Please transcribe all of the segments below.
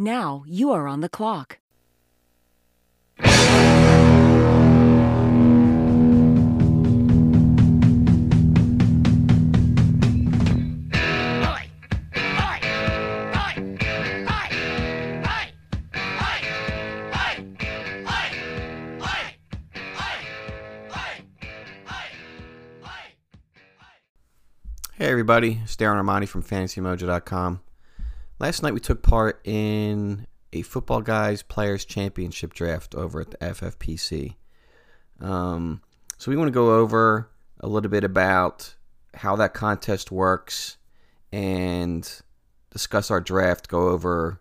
Now you are on the clock. Hey everybody, it's Darren Armani from FantasyMojo.com. Last night we took part in a Football Guys Players Championship draft over at the FFPC. Um, so we want to go over a little bit about how that contest works and discuss our draft. Go over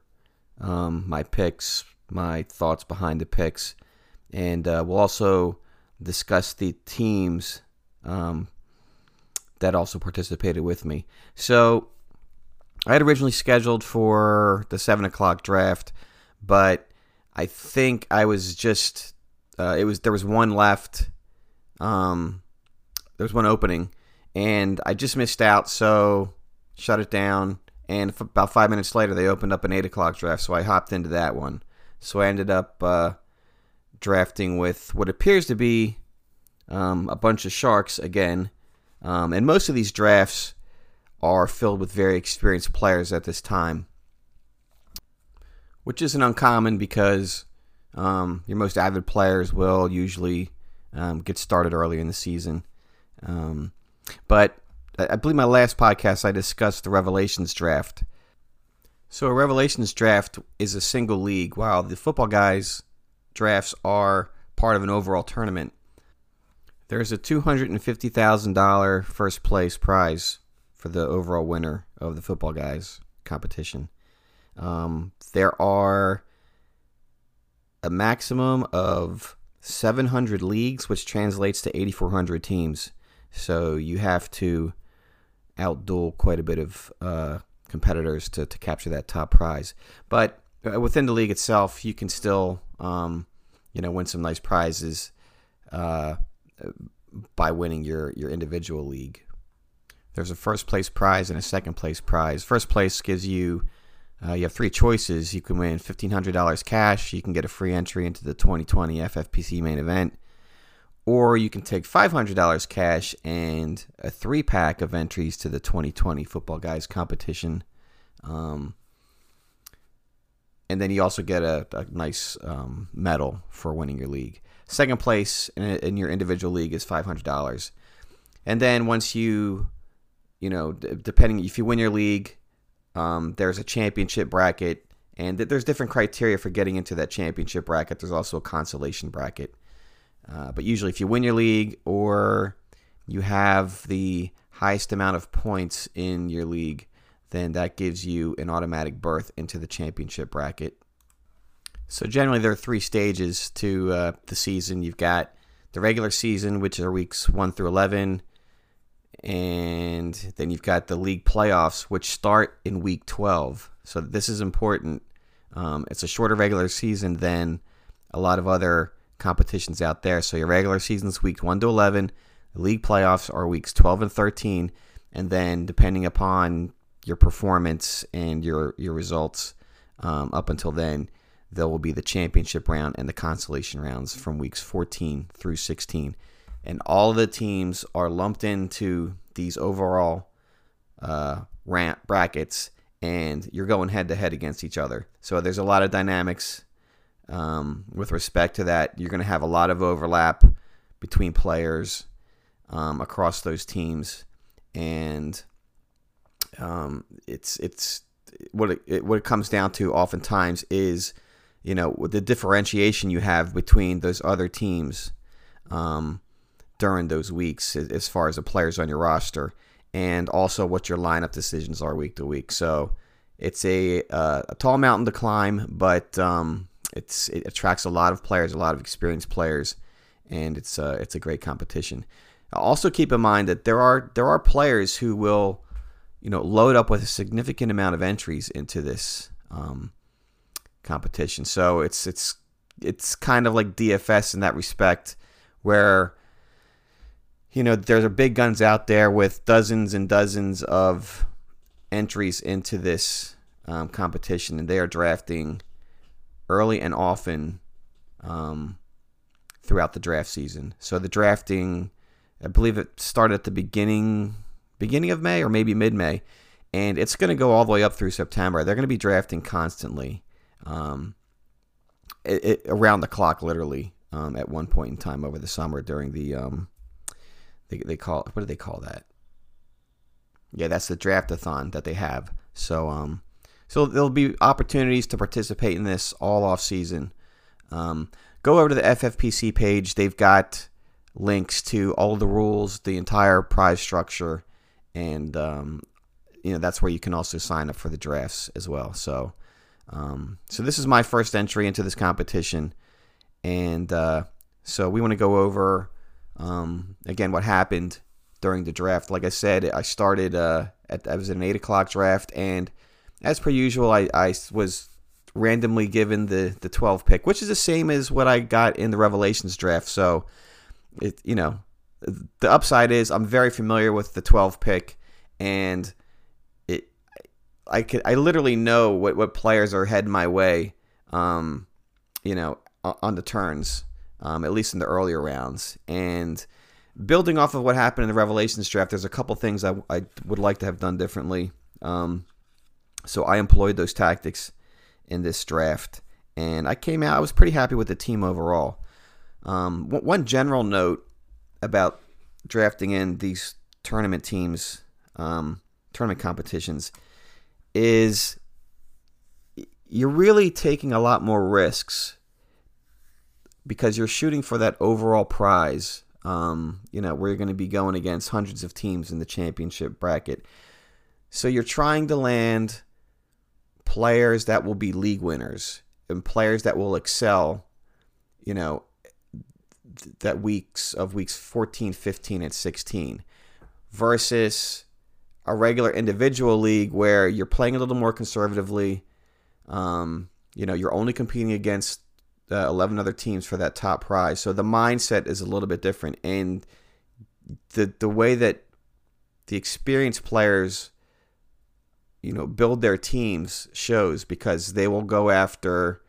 um, my picks, my thoughts behind the picks, and uh, we'll also discuss the teams. Um, that also participated with me. So I had originally scheduled for the seven o'clock draft, but I think I was just uh, it was there was one left. Um, there was one opening, and I just missed out, so shut it down. And f- about five minutes later, they opened up an eight o'clock draft, so I hopped into that one. So I ended up uh, drafting with what appears to be um, a bunch of sharks again um, and most of these drafts are filled with very experienced players at this time, which isn't uncommon because um, your most avid players will usually um, get started earlier in the season. Um, but I believe my last podcast I discussed the Revelations draft. So a Revelations draft is a single league, while the football guys drafts are part of an overall tournament. There's a $250,000 first place prize for the overall winner of the Football Guys competition. Um, there are a maximum of 700 leagues, which translates to 8,400 teams. So you have to outduel quite a bit of uh, competitors to, to capture that top prize. But uh, within the league itself, you can still, um, you know, win some nice prizes. Uh, by winning your your individual league. There's a first place prize and a second place prize. First place gives you uh, you have three choices. You can win fifteen hundred dollars cash. You can get a free entry into the 2020 FFPC main event, or you can take five hundred dollars cash and a three pack of entries to the 2020 Football Guys competition. Um, and then you also get a, a nice um, medal for winning your league. Second place in, in your individual league is five hundred dollars, and then once you, you know, d- depending if you win your league, um, there's a championship bracket, and th- there's different criteria for getting into that championship bracket. There's also a consolation bracket, uh, but usually if you win your league or you have the highest amount of points in your league, then that gives you an automatic berth into the championship bracket. So generally, there are three stages to uh, the season. You've got the regular season, which are weeks one through eleven, and then you've got the league playoffs, which start in week twelve. So this is important. Um, it's a shorter regular season than a lot of other competitions out there. So your regular season's week one to eleven. The league playoffs are weeks twelve and thirteen, and then depending upon your performance and your your results um, up until then there will be the championship round and the consolation rounds from weeks 14 through 16. And all the teams are lumped into these overall uh, brackets, and you're going head to head against each other. So there's a lot of dynamics um, with respect to that. You're going to have a lot of overlap between players um, across those teams, and um, it's it's what it, it, what it comes down to oftentimes is you know the differentiation you have between those other teams um, during those weeks as far as the players on your roster and also what your lineup decisions are week to week so it's a, uh, a tall mountain to climb but um, it's it attracts a lot of players a lot of experienced players and it's uh, it's a great competition also keep in mind that there are there are players who will you know load up with a significant amount of entries into this um, competition. So it's it's it's kind of like DFS in that respect, where you know there's are big guns out there with dozens and dozens of entries into this um, competition, and they are drafting early and often um, throughout the draft season. So the drafting, I believe it started at the beginning beginning of May or maybe mid May, and it's going to go all the way up through September. They're going to be drafting constantly, um, it, it, around the clock, literally. Um, at one point in time over the summer during the um, they, they call what do they call that? Yeah, that's the draftathon that they have. So um, so there'll be opportunities to participate in this all off season. Um, go over to the FFPC page. They've got links to all the rules, the entire prize structure, and um, you know that's where you can also sign up for the drafts as well. So, um, so this is my first entry into this competition, and uh, so we want to go over um, again what happened during the draft. Like I said, I started uh, at I was at an eight o'clock draft, and as per usual, I, I was randomly given the the 12 pick, which is the same as what I got in the Revelations draft. So, it you know, the upside is I'm very familiar with the 12 pick, and it I could I literally know what what players are heading my way. Um, you know, on the turns, um, at least in the earlier rounds, and building off of what happened in the Revelations draft, there's a couple things I, I would like to have done differently. Um, so I employed those tactics in this draft, and I came out. I was pretty happy with the team overall. Um, one general note about drafting in these tournament teams, um, tournament competitions, is you're really taking a lot more risks because you're shooting for that overall prize. Um, you know, where you're going to be going against hundreds of teams in the championship bracket. So you're trying to land players that will be league winners and players that will excel, you know, that weeks of weeks 14, 15, and 16 versus a regular individual league where you're playing a little more conservatively. Um, you know, you're only competing against uh, 11 other teams for that top prize. So the mindset is a little bit different. And the, the way that the experienced players you know build their teams shows because they will go after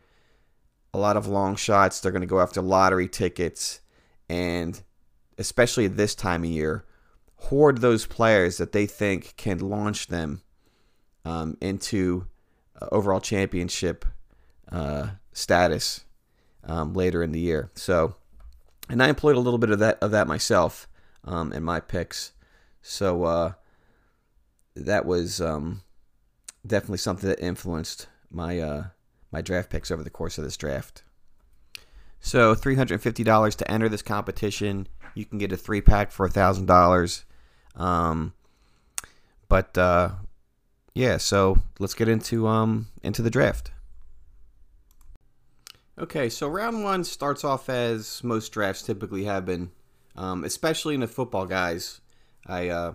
a lot of long shots. They're going to go after lottery tickets, and especially this time of year, hoard those players that they think can launch them um, into uh, overall championship uh, status um, later in the year. So, and I employed a little bit of that of that myself um, in my picks. So uh, that was um, definitely something that influenced my uh, my draft picks over the course of this draft. So three hundred fifty dollars to enter this competition. You can get a three pack for thousand dollars. Um, but uh, yeah, so let's get into um into the draft. Okay, so round one starts off as most drafts typically have been, um, especially in the football guys. I uh,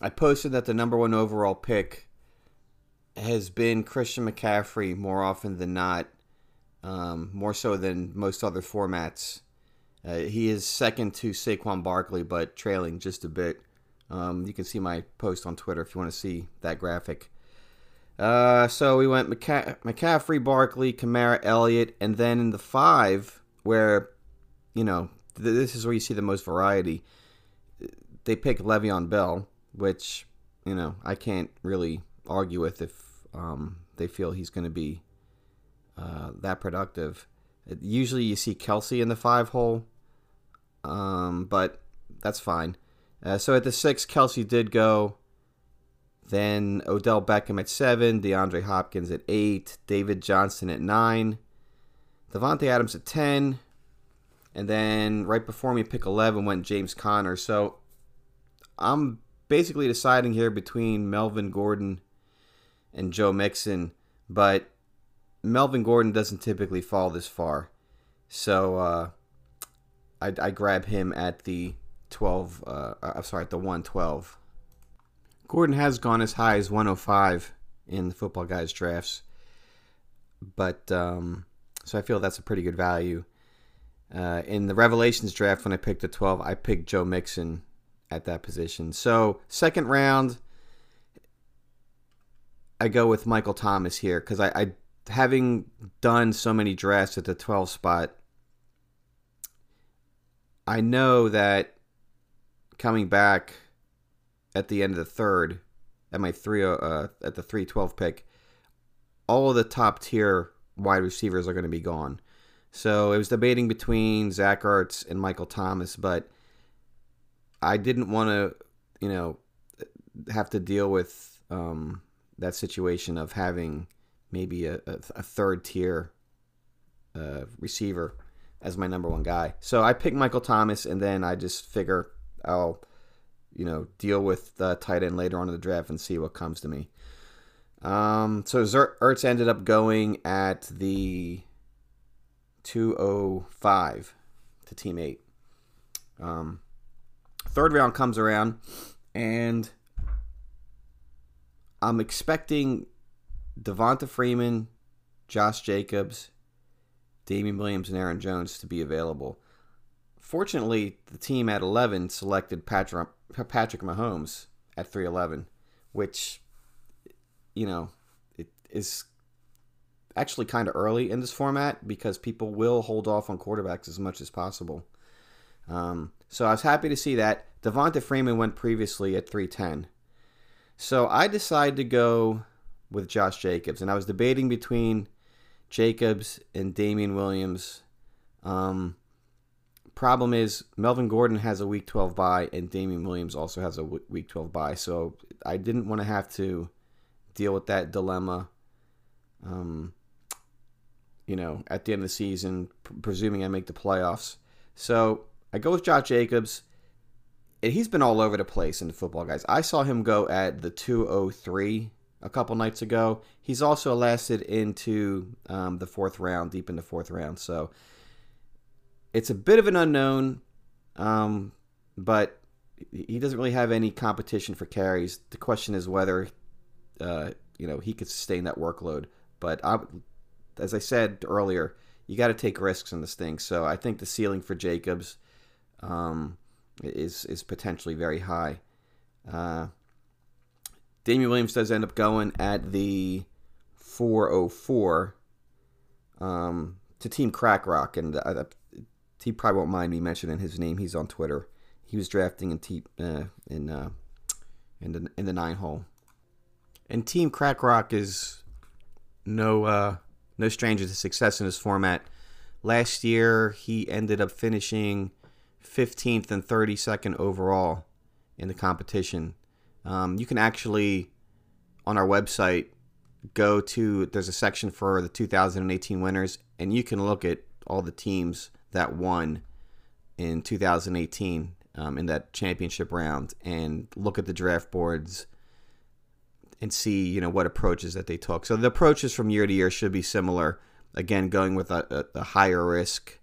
I posted that the number one overall pick has been Christian McCaffrey more often than not, um, more so than most other formats. Uh, he is second to Saquon Barkley, but trailing just a bit. Um, you can see my post on Twitter if you want to see that graphic. Uh, so we went McCa- McCaffrey, Barkley, Kamara, Elliott, and then in the five, where, you know, th- this is where you see the most variety, they pick Le'Veon Bell, which, you know, I can't really argue with if um, they feel he's going to be uh, that productive. Usually you see Kelce in the five hole, um, but that's fine. Uh, so at the six, Kelce did go. Then Odell Beckham at seven, DeAndre Hopkins at eight, David Johnson at nine, Davante Adams at ten, and then right before me, pick eleven went James Conner. So I'm basically deciding here between Melvin Gordon and Joe Mixon, but Melvin Gordon doesn't typically fall this far. So uh, I, I grab him at the 12, uh, I'm sorry, at the 112. Gordon has gone as high as 105 in the football guys drafts, but um, so I feel that's a pretty good value. Uh, in the Revelations draft, when I picked the 12, I picked Joe Mixon at that position. So, second round, I go with Michael Thomas here because I, I, having done so many drafts at the 12 spot, I know that coming back at the end of the third, at my three uh, at the three twelve pick, all of the top tier wide receivers are going to be gone. So it was debating between Zach Ertz and Michael Thomas, but I didn't want to, you know, have to deal with um, that situation of having maybe a, a, a third tier uh, receiver as my number one guy. So I picked Michael Thomas, and then I just figure I'll, you know, deal with the tight end later on in the draft and see what comes to me. Um, so Ertz ended up going at the 205 to team eight. Um, third round comes around, and I'm expecting Devonta Freeman, Josh Jacobs, Damien Williams, and Aaron Jones to be available. Fortunately, the team at 11 selected Patrick, Patrick Mahomes at 311, which, you know, it is actually kind of early in this format because people will hold off on quarterbacks as much as possible. Um, so I was happy to see that. Devonta Freeman went previously at 310. So I decided to go with Josh Jacobs, and I was debating between Jacobs and Damien Williams. Um, problem is Melvin Gordon has a Week 12 bye, and Damien Williams also has a Week 12 bye. So I didn't want to have to deal with that dilemma. Um, you know, at the end of the season, pr- presuming I make the playoffs. So I go with Josh Jacobs. And he's been all over the place in the football, guys. I saw him go at the 203 a couple nights ago. He's also lasted into um, the fourth round, deep in the fourth round. So it's a bit of an unknown, um, but he doesn't really have any competition for carries. The question is whether uh, you know he could sustain that workload. But I, as I said earlier, you got to take risks in this thing. So I think the ceiling for Jacobs um, is is potentially very high. Uh, Damien Williams does end up going at the 404 um, to Team Crack Rock, and uh, he probably won't mind me mentioning his name. He's on Twitter. He was drafting in uh, in uh, in the in the nine hole, and Team Crack Rock is no uh, no stranger to success in this format. Last year, he ended up finishing 15th and 32nd overall in the competition. Um, you can actually, on our website, go to there's a section for the 2018 winners, and you can look at all the teams that won in 2018 um, in that championship round, and look at the draft boards and see you know what approaches that they took. So the approaches from year to year should be similar. Again, going with a, a, a higher risk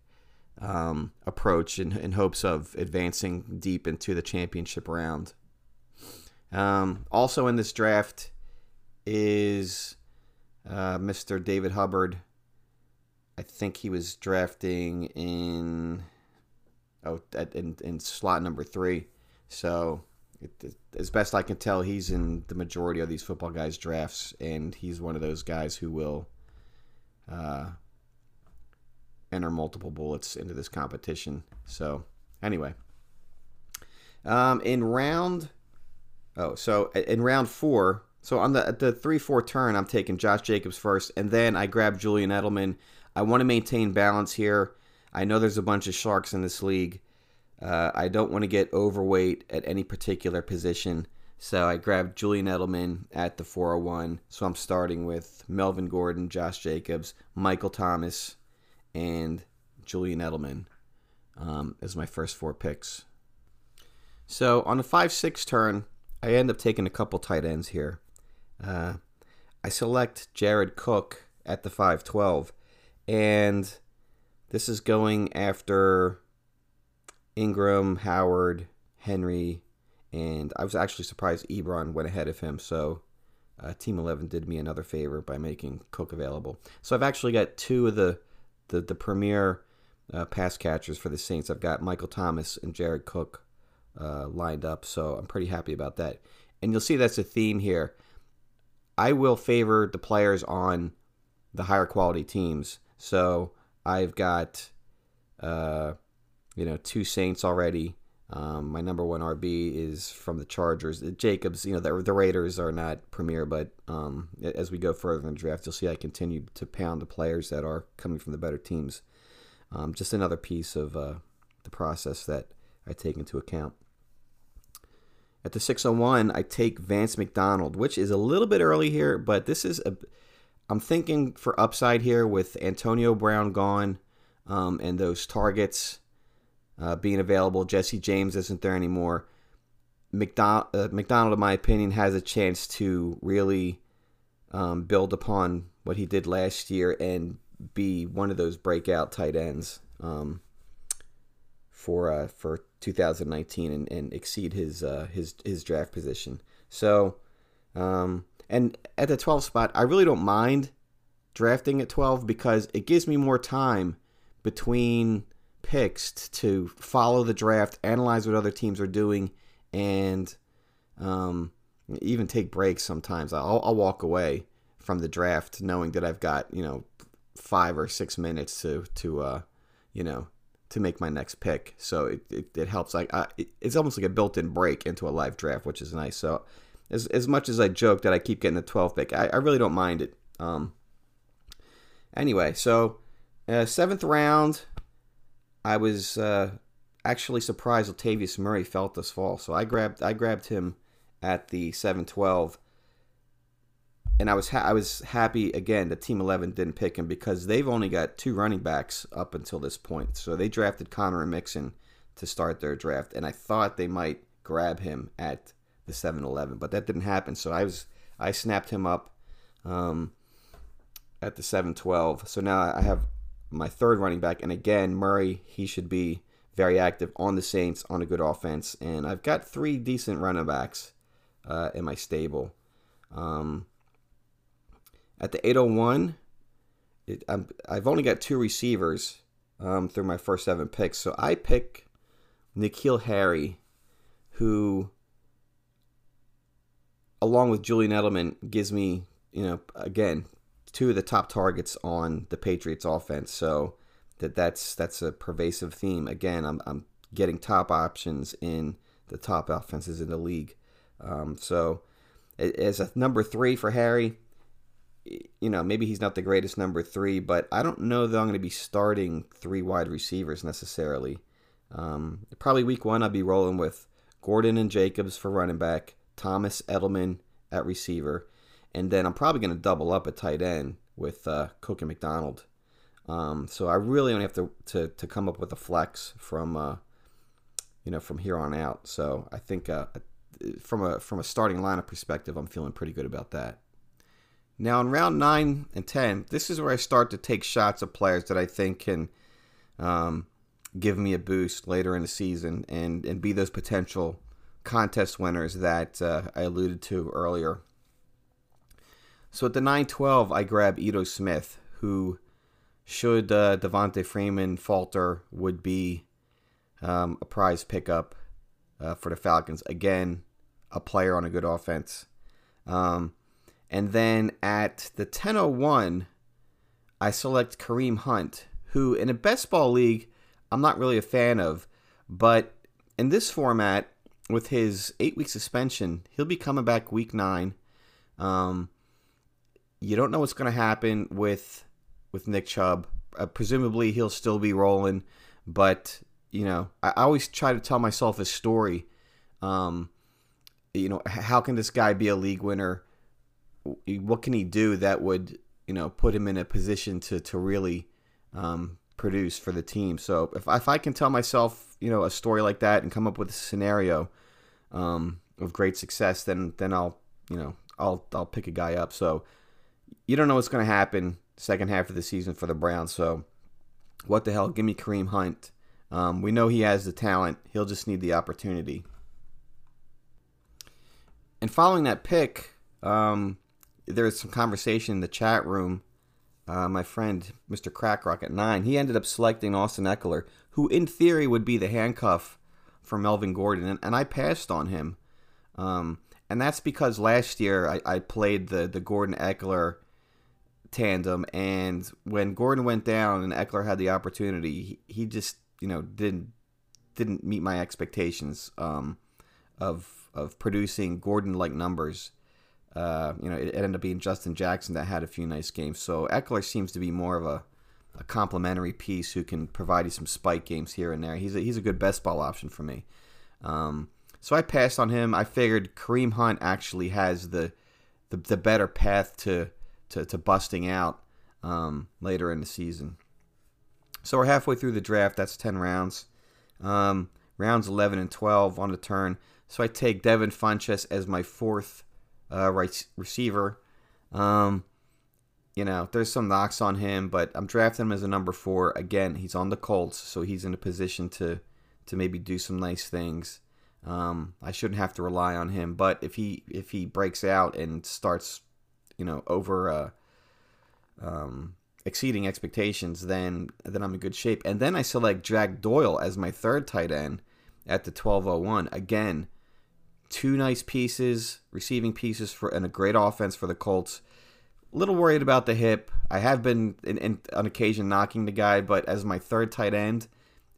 um, approach in, in hopes of advancing deep into the championship round. Um, also in this draft is uh, Mr. David Hubbard. I think he was drafting in oh at, in, in slot number three. So it, as best I can tell, he's in the majority of these football guys' drafts, and he's one of those guys who will uh, enter multiple bullets into this competition. So anyway, um, in round oh, so in round four, so on the the three four turn, I'm taking Josh Jacobs first, and then I grab Julian Edelman. I want to maintain balance here. I know there's a bunch of sharks in this league. Uh, I don't want to get overweight at any particular position. So I grabbed Julian Edelman at the 401. So I'm starting with Melvin Gordon, Josh Jacobs, Michael Thomas, and Julian Edelman um, as my first four picks. So on the 5 6 turn, I end up taking a couple tight ends here. Uh, I select Jared Cook at the 512, and this is going after Ingram, Howard, Henry, and I was actually surprised Ebron went ahead of him. So uh, Team 11 did me another favor by making Cook available. So I've actually got two of the the, the premier uh, pass catchers for the Saints. I've got Michael Thomas and Jared Cook uh, lined up, so I'm pretty happy about that. And you'll see that's a theme here. I will favor the players on the higher quality teams. So I've got, uh, you know, two Saints already. Um, my number one RB is from the Chargers. Jacobs, you know, the, the Raiders are not premier, but um, as we go further in the draft, you'll see I continue to pound the players that are coming from the better teams. Um, just another piece of uh, the process that I take into account. At the 601, I take Vance McDonald, which is a little bit early here, but this is a. I'm thinking for upside here with Antonio Brown gone um, and those targets uh, being available. Jesse James isn't there anymore. McDonald, uh, McDonald, in my opinion, has a chance to really um, build upon what he did last year and be one of those breakout tight ends um, for uh, for 2019 and, and exceed his uh, his his draft position. So, um, and at the 12 spot, I really don't mind drafting at 12 because it gives me more time between picks to follow the draft, analyze what other teams are doing, and um, even take breaks sometimes. I'll, I'll walk away from the draft knowing that I've got you know five or six minutes to to uh, you know to make my next pick. So it, it, it helps. Like I, it's almost like a built-in break into a live draft, which is nice. So as as much as I joke that I keep getting the 12th pick, I, I really don't mind it. Um. Anyway, so uh, seventh round, I was uh, actually surprised Latavius Murray felt this fall. So I grabbed I grabbed him at the 7-12 and I was ha- I was happy again that Team Eleven didn't pick him because they've only got two running backs up until this point. So they drafted Conner and Mixon to start their draft, and I thought they might grab him at the 7-11, but that didn't happen. So I was I snapped him up um, at the 7-12. So now I have my third running back, and again Murray he should be very active on the Saints on a good offense, and I've got three decent running backs uh, in my stable. Um, at the 801, it, i have only got two receivers um, through my first seven picks. So I pick N'Keal Harry, who, along with Julian Edelman, gives me, you know, again, two of the top targets on the Patriots offense. So that that's that's a pervasive theme. Again, I'm, I'm getting top options in the top offenses in the league. Um, so as a number three for Harry, you know, maybe he's not the greatest number three, but I don't know that I'm going to be starting three wide receivers necessarily. Um, probably week one, I'll be rolling with Gordon and Jacobs for running back, Thomas Edelman at receiver, and then I'm probably going to double up at tight end with uh, Cook and McDonald. Um, so I really only have to, to, to come up with a flex from uh, you know from here on out. So I think uh, from a from a starting lineup perspective, I'm feeling pretty good about that. Now, in round 9 and 10, this is where I start to take shots at players that I think can um, give me a boost later in the season and, and be those potential contest winners that uh, I alluded to earlier. So at the 9 12, I grab Ito Smith, who, should uh, Devonta Freeman falter, would be um, a prize pickup uh, for the Falcons. Again, a player on a good offense. Um, and then at the 1001, I select Kareem Hunt, who in a best ball league, I'm not really a fan of. But in this format, with his eight week suspension, he'll be coming back week nine. Um, you don't know what's going to happen with with Nick Chubb. Uh, presumably, he'll still be rolling, but you know, I, always try to tell myself a story. Um, you know, how can this guy be a league winner? what can he do that would you know put him in a position to to really um, produce for the team. So if if I can tell myself you know a story like that and come up with a scenario um, of great success, then then I'll you know I'll I'll pick a guy up. So you don't know what's going to happen second half of the season for the Browns. So what the hell? Give me Kareem Hunt. Um, we know he has the talent. He'll just need the opportunity. And following that pick, um, there was some conversation in the chat room. Uh, my friend, Mr. Crackrock at nine, he ended up selecting Austin Ekeler, who in theory would be the handcuff for Melvin Gordon, and, and I passed on him. Um, and that's because last year I, I played the the Gordon Ekeler tandem, and when Gordon went down and Ekeler had the opportunity, he, he just you know didn't didn't meet my expectations um, of of producing Gordon like numbers. Uh, you know, it, it, ended up being Justin Jackson that had a few nice games. So Ekeler seems to be more of a, a complementary piece who can provide you some spike games here and there. He's a, he's a good best ball option for me. Um, so I passed on him. I figured Kareem Hunt actually has the the, the better path to, to, to busting out um, later in the season. So we're halfway through the draft. That's 10 rounds. Um, rounds 11 and 12 on the turn. So I take Devin Funchess as my fourth uh, right receiver. Um, you know, there's some knocks on him, but I'm drafting him as a number four. Again, he's on the Colts, so he's in a position to to maybe do some nice things. Um, I shouldn't have to rely on him, but if he if he breaks out and starts, you know, over uh, um, exceeding expectations, then then I'm in good shape. And then I select Jack Doyle as my third tight end at the 1201. Again, two nice pieces, receiving pieces for and a great offense for the Colts. A little worried about the hip. I have been in, in, on occasion knocking the guy, but as my third tight end,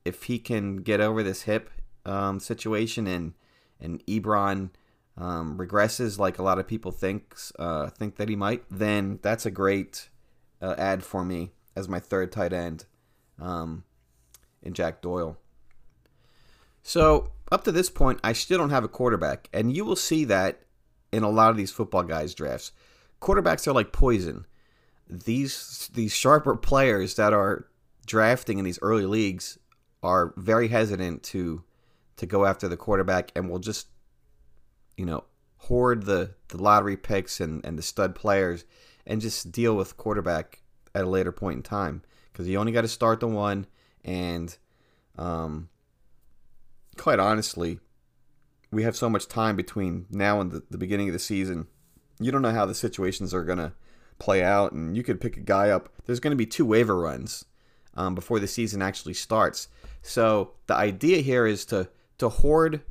if he can get over this hip um, situation and and Ebron um, regresses like a lot of people thinks uh, think that he might, then that's a great uh, ad for me as my third tight end um, in Jack Doyle. So up to this point, I still don't have a quarterback, and you will see that in a lot of these football guys drafts. Quarterbacks are like poison. These these sharper players that are drafting in these early leagues are very hesitant to to go after the quarterback and will just you know hoard the, the lottery picks and, and the stud players and just deal with quarterback at a later point in time because you only got to start the one and um, quite honestly we have so much time between now and the, the beginning of the season. You don't know how the situations are going to play out and you could pick a guy up. There's going to be two waiver runs um, before the season actually starts. So the idea here is to to hoard,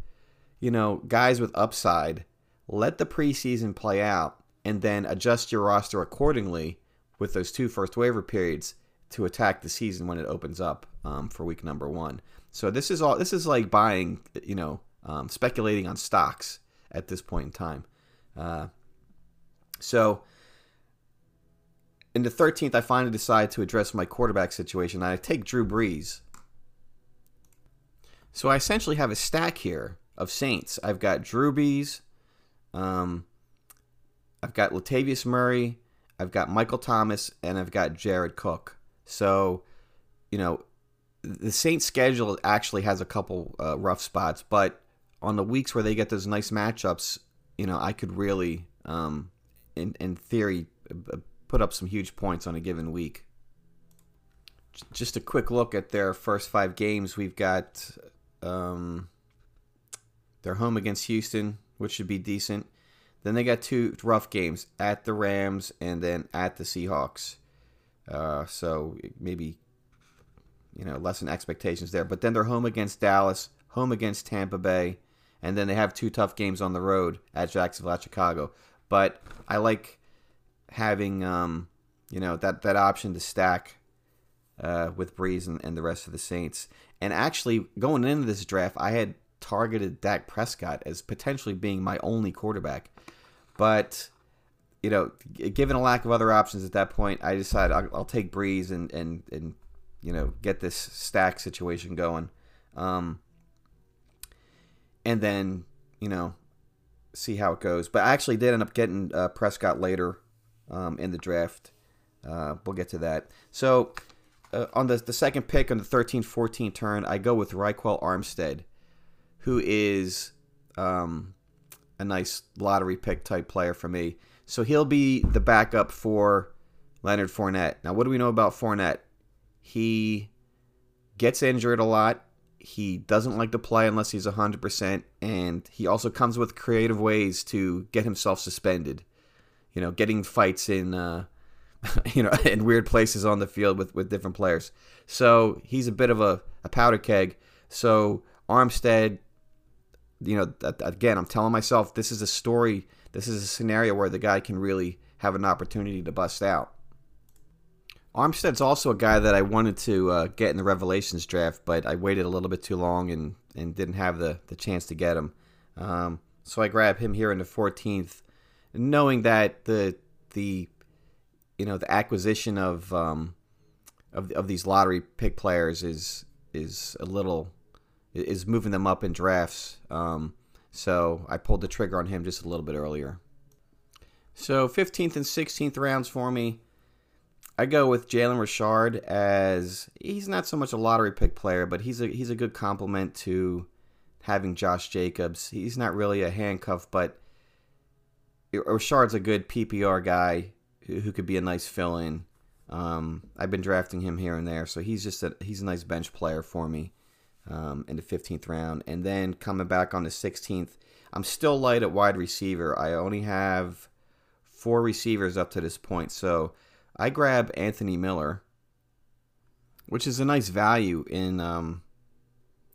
you know, guys with upside, let the preseason play out, and then adjust your roster accordingly with those two first waiver periods to attack the season when it opens up um, for week number one. So this is all. This is like buying, you know, um, speculating on stocks at this point in time. Uh, so in the 13th, I finally decide to address my quarterback situation. I take Drew Brees so I essentially have a stack here of Saints. I've got Drew Brees, um, I've got Latavius Murray, I've got Michael Thomas, and I've got Jared Cook. So, you know, the Saints schedule actually has a couple uh, rough spots, but on the weeks where they get those nice matchups, you know, I could really, um, in in theory, put up some huge points on a given week. Just a quick look at their first five games. We've got um, they're home against Houston, which should be decent. Then they got two rough games at the Rams and then at the Seahawks. Uh, so maybe you know lessen expectations there. But then they're home against Dallas, home against Tampa Bay, and then they have two tough games on the road at Jacksonville, at Chicago. But I like having um, you know that that option to stack uh, with Brees and, and the rest of the Saints. And actually, going into this draft, I had targeted Dak Prescott as potentially being my only quarterback. But, you know, given a lack of other options at that point, I decided I'll, I'll take Brees and, and, and, you know, get this stack situation going. Um, and then, you know, see how it goes. But I actually did end up getting uh, Prescott later um, in the draft. Uh, we'll get to that. So uh, on the, the second pick on the 13 14 turn, I go with Ryquell Armstead, who is um, a nice lottery pick type player for me. So he'll be the backup for Leonard Fournette. Now, what do we know about Fournette? He gets injured a lot. He doesn't like to play unless he's 100%. And he also comes with creative ways to get himself suspended. You know, getting fights in. Uh, you know, in weird places on the field with, with different players. So he's a bit of a, a powder keg. So Armstead, you know, again, I'm telling myself this is a story, this is a scenario where the guy can really have an opportunity to bust out. Armstead's also a guy that I wanted to uh, get in the Revelations draft, but I waited a little bit too long and, and didn't have the, the chance to get him. Um, so I grab him here in the 14th, knowing that the the you know the acquisition of um, of of these lottery pick players is is a little is moving them up in drafts. Um, so I pulled the trigger on him just a little bit earlier. So 15th and 16th rounds for me. I go with Jalen Richard as he's not so much a lottery pick player, but he's a he's a good complement to having Josh Jacobs. He's not really a handcuff, but Richard's a good PPR guy who, could be a nice fill in. Um, I've been drafting him here and there, so he's just a he's a nice bench player for me um, in the 15th round. And then coming back on the 16th, I'm still light at wide receiver. I only have four receivers up to this point, so I grab Anthony Miller, which is a nice value in um,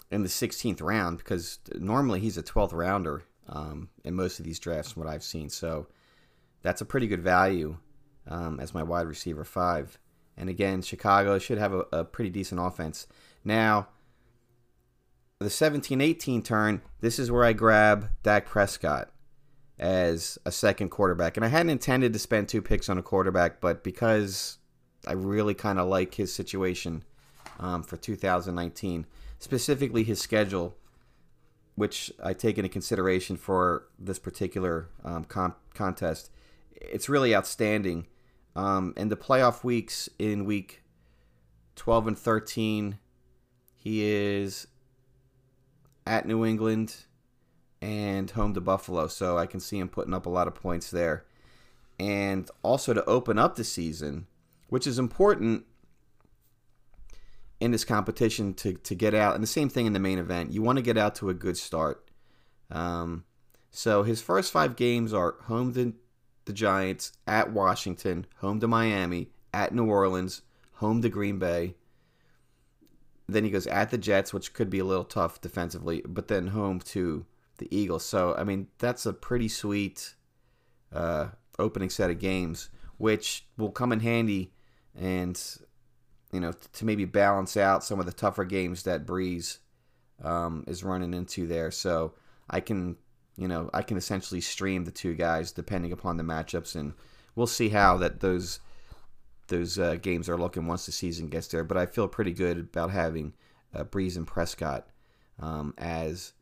in the 16th round because normally he's a 12th rounder um, in most of these drafts, from what I've seen. So that's a pretty good value um, as my wide receiver five. And again, Chicago should have a, a pretty decent offense. Now, the 17 18 turn, this is where I grab Dak Prescott as a second quarterback. And I hadn't intended to spend two picks on a quarterback, but because I really kind of like his situation um, for 2019, specifically his schedule, which I take into consideration for this particular um, con- contest, it's really outstanding. Um, and the playoff weeks in week 12 and 13, he is at New England and home to Buffalo. So I can see him putting up a lot of points there. And also to open up the season, which is important in this competition to, to get out. And the same thing in the main event. You want to get out to a good start. Um, so his first five games are home to the Giants, at Washington, home to Miami, at New Orleans, home to Green Bay. Then he goes at the Jets, which could be a little tough defensively, but then home to the Eagles. So, I mean, that's a pretty sweet uh, opening set of games, which will come in handy and, you know, to maybe balance out some of the tougher games that Brees um, is running into there. So I can, you know, I can essentially stream the two guys depending upon the matchups, and we'll see how that those those uh, games are looking once the season gets there. But I feel pretty good about having uh, Brees and Prescott um, as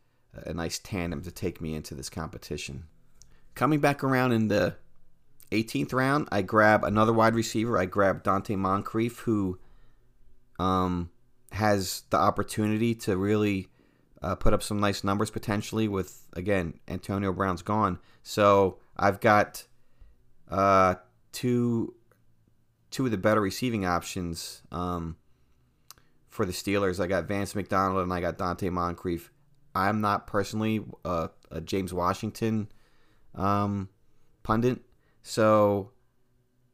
a nice tandem to take me into this competition. Coming back around in the 18th round, I grab another wide receiver. I grab Donte Moncrief, who um, has the opportunity to really uh, put up some nice numbers potentially with, again, Antonio Brown's gone. So I've got uh, two two of the better receiving options um, for the Steelers. I got Vance McDonald and I got Donte Moncrief. I'm not personally a, a James Washington um, pundit, so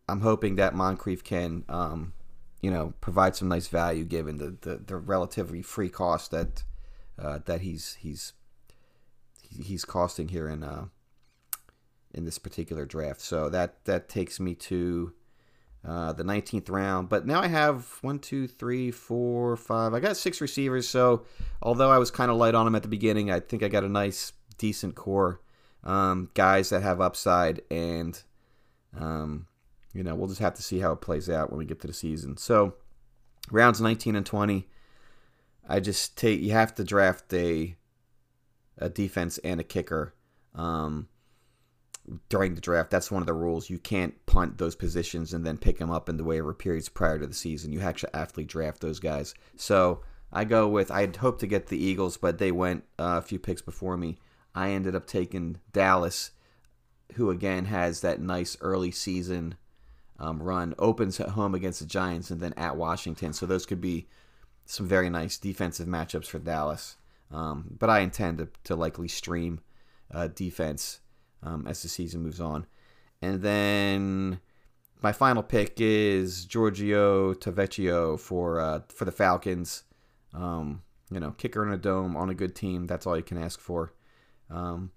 I'm hoping that Moncrief can, um, you know, provide some nice value given the, the, the relatively free cost that uh, that he's he's he's costing here in uh, in this particular draft. So that that takes me to uh, the 19th round. But now I have one, two, three, four, five. I got six receivers. So although I was kind of light on them at the beginning, I think I got a nice, decent core um, guys that have upside. And, um, you know, we'll just have to see how it plays out when we get to the season. So rounds 19 and 20. I just take you have to draft a a defense and a kicker. Um, during the draft. That's one of the rules. You can't punt those positions and then pick them up in the waiver periods prior to the season. You actually actually draft those guys. So I go with I had hoped to get the Eagles, but they went uh, a few picks before me. I ended up taking Dallas, who again has that nice early season um, run. Opens at home against the Giants and then at Washington. So those could be some very nice defensive matchups for Dallas. Um, but I intend to, to likely stream uh, defense um, as the season moves on. And then my final pick is Giorgio Tavecchio for uh, for the Falcons. Um, you know, kicker in a dome on a good team. That's all you can ask for. Um,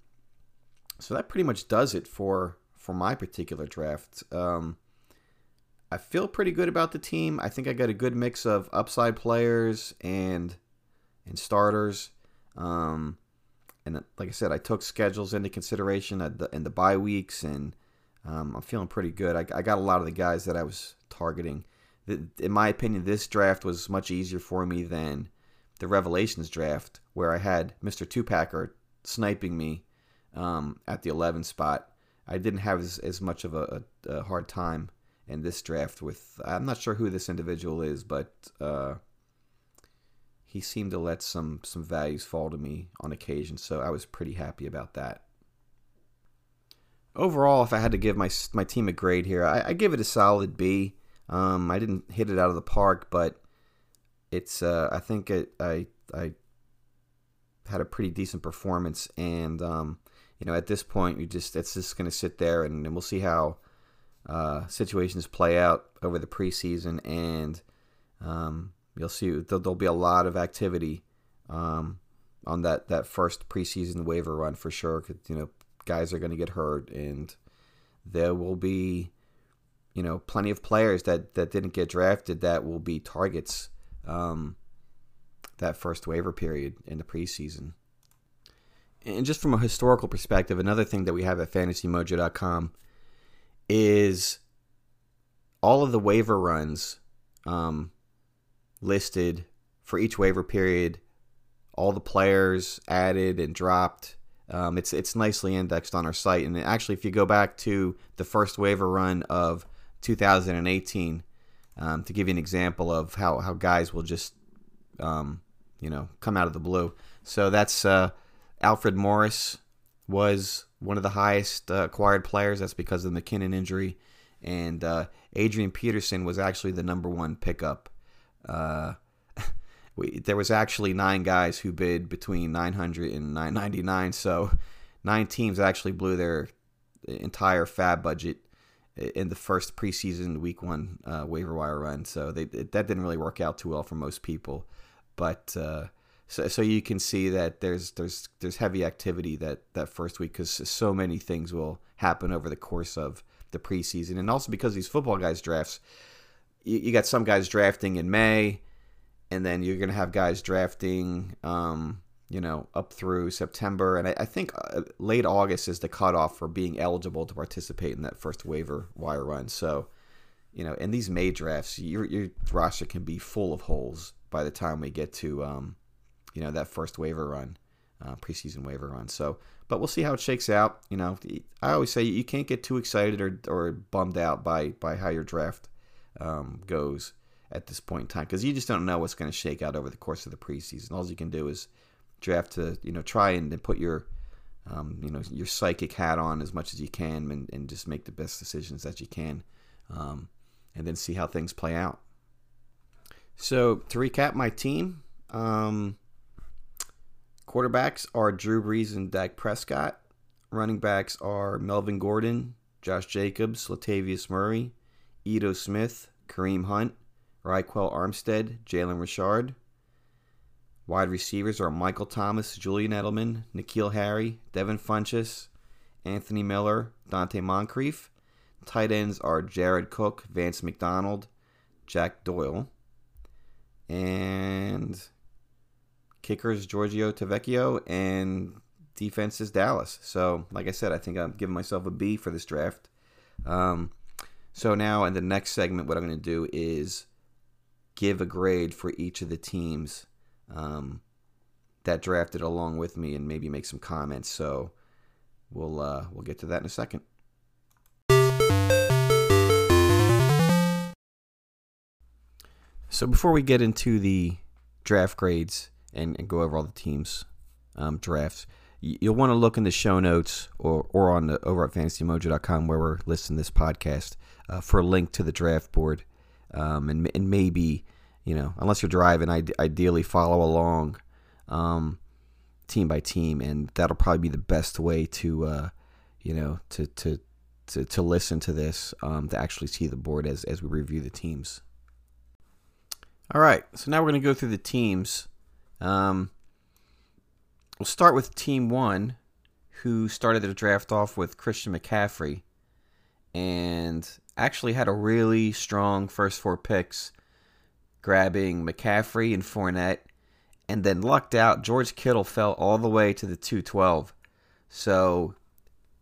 so that pretty much does it for for my particular draft. Um, I feel pretty good about the team. I think I got a good mix of upside players and and starters. Um, and like I said, I took schedules into consideration at the, in the bye weeks, and um, I'm feeling pretty good. I, I, got a lot of the guys that I was targeting. In my opinion, this draft was much easier for me than the Revelations draft, where I had Mr. Tupacker sniping me um, at the 11 spot. I didn't have as, as much of a, a, a, hard time in this draft with. I'm not sure who this individual is, but uh, he seemed to let some some values fall to me on occasion, so I was pretty happy about that. Overall, if I had to give my my team a grade here, I, I give it a solid B. Um, I didn't hit it out of the park, but it's uh, I think it, I I had a pretty decent performance, and um, you know, at this point, you just it's just going to sit there, and, and, we'll see how uh, situations play out over the preseason, and um, you'll see there'll, be a lot of activity um, on that that first preseason waiver run for sure. Cause, you know, guys are going to get hurt, and there will be you know plenty of players that that didn't get drafted that will be targets um, that first waiver period in the preseason. And just from a historical perspective, another thing that we have at fantasymojo.com is all of the waiver runs um, listed for each waiver period, all the players added and dropped. Um, it's it's nicely indexed on our site, and actually, if you go back to the first waiver run of 2018, um, to give you an example of how how guys will just um, you know, come out of the blue. So that's uh, Alfred Morris was one of the highest uh, acquired players. That's because of the McKinnon injury, and uh, Adrian Peterson was actually the number one pickup. Uh, we, there was actually nine guys who bid between 900 and 999. So nine teams actually blew their entire FAAB budget in the first preseason week one uh, waiver wire run. So they, that didn't really work out too well for most people. But uh, so, so you can see that there's there's there's heavy activity that that first week because so many things will happen over the course of the preseason, and also because these football guys drafts, you, you got some guys drafting in May, and then you're gonna have guys drafting. Um, you know, up through September, and I, I think uh, late August is the cutoff for being eligible to participate in that first waiver wire run. So, you know, in these May drafts, your your roster can be full of holes by the time we get to um, you know that first waiver run, uh, preseason waiver run. So, but we'll see how it shakes out. You know, I always say you can't get too excited or, or bummed out by by how your draft um, goes at this point in time because you just don't know what's going to shake out over the course of the preseason. All you can do is draft to you know try and, put your um, you know your psychic hat on as much as you can and, and just make the best decisions that you can um, and then see how things play out so to recap my team, um, quarterbacks are Drew Brees and Dak Prescott. Running backs are Melvin Gordon, Josh Jacobs, Latavius Murray, Ito Smith, Kareem Hunt, Ryquell Armstead, Jalen Richard. Wide receivers are Michael Thomas, Julian Edelman, N'Keal Harry, Devin Funchess, Anthony Miller, Donte Moncrief. Tight ends are Jared Cook, Vance McDonald, Jack Doyle. And kickers Giorgio Tavecchio and defense is Dallas. So, like I said, I think I'm giving myself a B for this draft. Um, so now in the next segment, what I'm going to do is give a grade for each of the teams um, that drafted along with me, and maybe make some comments. So we'll uh, we'll get to that in a second. So before we get into the draft grades and, and go over all the teams' um, drafts, you'll want to look in the show notes or, or on the over at fantasymojo.com where we're listing this podcast uh, for a link to the draft board. Um, and, and maybe, you know, unless you're driving, I'd ideally follow along um, team by team. And that'll probably be the best way to, uh, you know, to, to, to, to listen to this, um, to actually see the board as, as we review the teams. All right, so now we're going to go through the teams. Um, we'll start with Team One, who started the draft off with Christian McCaffrey and actually had a really strong first four picks, grabbing McCaffrey and Fournette, and then lucked out. George Kittle fell all the way to the 212. So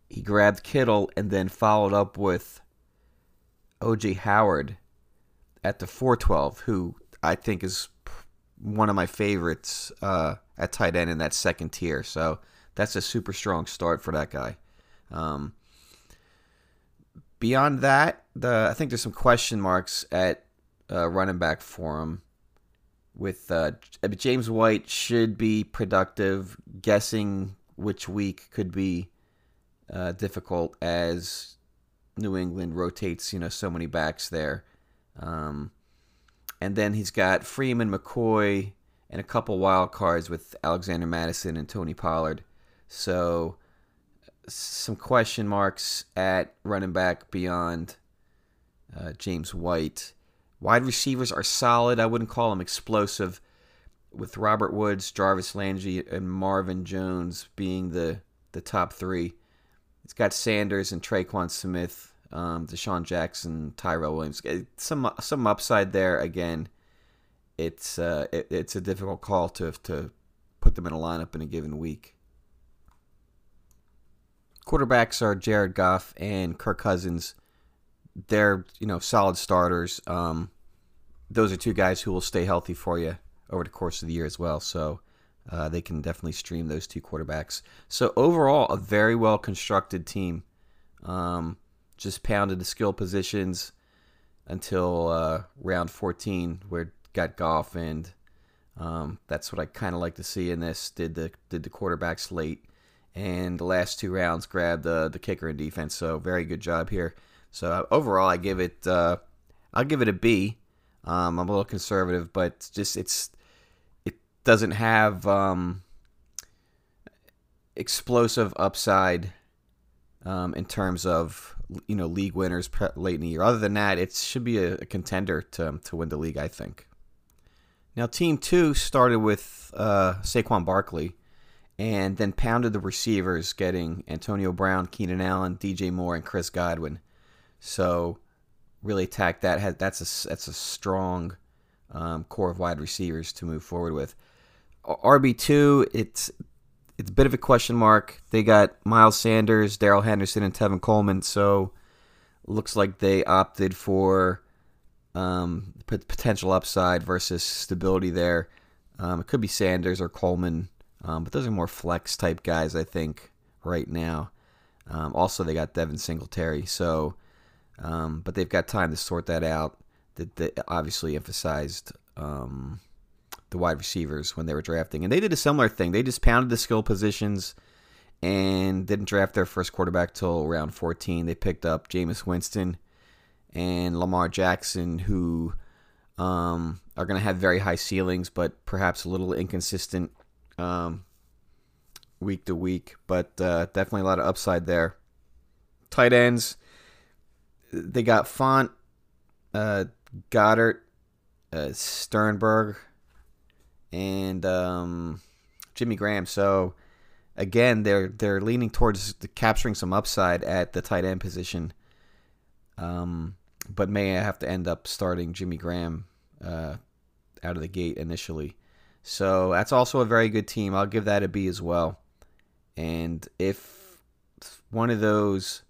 he grabbed Kittle and then followed up with OJ Howard at the 412, who I think is one of my favorites uh, at tight end in that second tier. So that's a super strong start for that guy. Um, beyond that, the I think there's some question marks at uh, running back for him. With uh, James White should be productive. Guessing which week could be uh, difficult as New England rotates, you know, so many backs there. Um, and then he's got Freeman, McCoy, and a couple wild cards with Alexander Mattison and Tony Pollard. So some question marks at running back beyond uh, James White. Wide receivers are solid. I wouldn't call them explosive. With Robert Woods, Jarvis Landry, and Marvin Jones being the, the top three. It's got Sanders and Tre'Quan Smith, um, DeSean Jackson, Tyrell Williams. Some some upside there. Again, it's uh, it, it's a difficult call to to put them in a lineup in a given week. Quarterbacks are Jared Goff and Kirk Cousins. They're you know solid starters. Um, those are two guys who will stay healthy for you over the course of the year as well. So uh, they can definitely stream those two quarterbacks. So overall, a very well constructed team. Um, just pounded the skill positions until uh, round 14, where got Goff, and um, that's what I kind of like to see in this. Did the did the quarterbacks late and the last two rounds grabbed the the kicker and defense. So very good job here. So overall, I give it uh, I'll give it a B. Um, I'm a little conservative, but just it's it doesn't have um, explosive upside um, in terms of you know league winners late in the year. Other than that, it should be a, a contender to to win the league. I think. Now, Team Two started with uh, Saquon Barkley and then pounded the receivers, getting Antonio Brown, Keenan Allen, DJ Moore, and Chris Godwin. So really attack that. That's a that's a strong um, core of wide receivers to move forward with. RB two, it's it's a bit of a question mark. They got Miles Sanders, Darrell Henderson, and Tevin Coleman. So looks like they opted for um, potential upside versus stability there. Um, it could be Sanders or Coleman um, but those are more flex type guys, I think, right now. Um, also, they got Devin Singletary. So, um, but they've got time to sort that out. That, they obviously emphasized um, the wide receivers when they were drafting, and they did a similar thing. They just pounded the skill positions and didn't draft their first quarterback till round 14. They picked up Jameis Winston and Lamar Jackson, who um, are going to have very high ceilings, but perhaps a little inconsistent um, week to week, but uh, definitely a lot of upside there. Tight ends, they got Font, uh, Goedert, uh, Sternberger, and um, Jimmy Graham. So again, they're they're leaning towards capturing some upside at the tight end position. Um, but may I have to end up starting Jimmy Graham uh, out of the gate initially. So that's also a very good team. I'll give that a B as well. And if one of those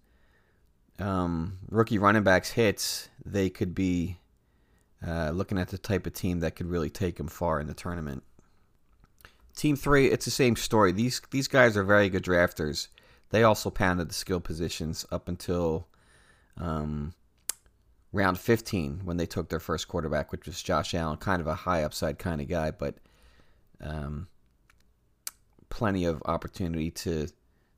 um, rookie running backs hits, they could be uh, looking at the type of team that could really take them far in the tournament. Team three, it's the same story. These these guys are very good drafters. They also pounded the skill positions up until um, round 15 when they took their first quarterback, which was Josh Allen, kind of a high upside kind of guy, but um, plenty of opportunity to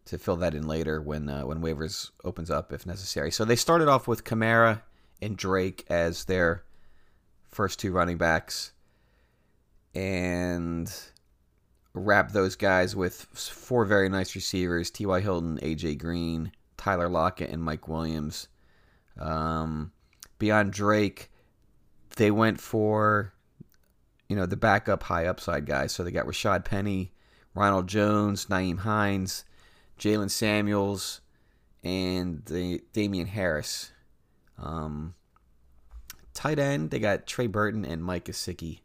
to fill that in later when uh, when waivers opens up if necessary. So they started off with Kamara and Drake as their first two running backs, and wrap those guys with four very nice receivers: T.Y. Hilton, A.J. Green, Tyler Lockett, and Mike Williams. Um, beyond Drake, they went for you know, the backup high upside guys. So they got Rashad Penny, Ronald Jones, Nyheim Hines, Jaylen Samuels, and the Damien Harris. Um, tight end, they got Trey Burton and Mike Gesicki.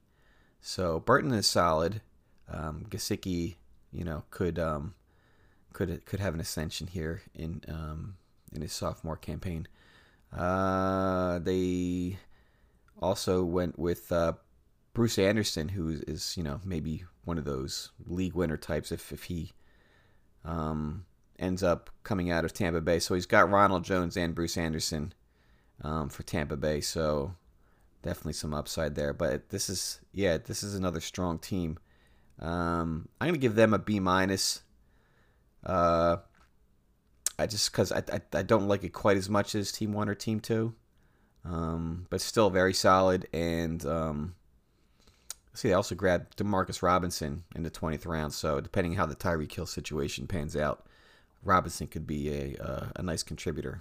So Burton is solid. Um, Gesicki, you know, could um, could could have an ascension here in um, in his sophomore campaign. Uh, they also went with uh, Bruce Anderson, who is you know maybe one of those league winner types if if he um, ends up coming out of Tampa Bay. So he's got Ronald Jones and Bruce Anderson um, for Tampa Bay. So definitely some upside there. But this is yeah, this is another strong team. Um, I'm gonna give them a B minus. Uh, I just because I, I, I don't like it quite as much as Team One or Team Two, um, but still very solid. And um, see, they also grabbed Demarcus Robinson in the 20th round. So depending how the Tyreek Hill situation pans out, Robinson could be a uh, a nice contributor.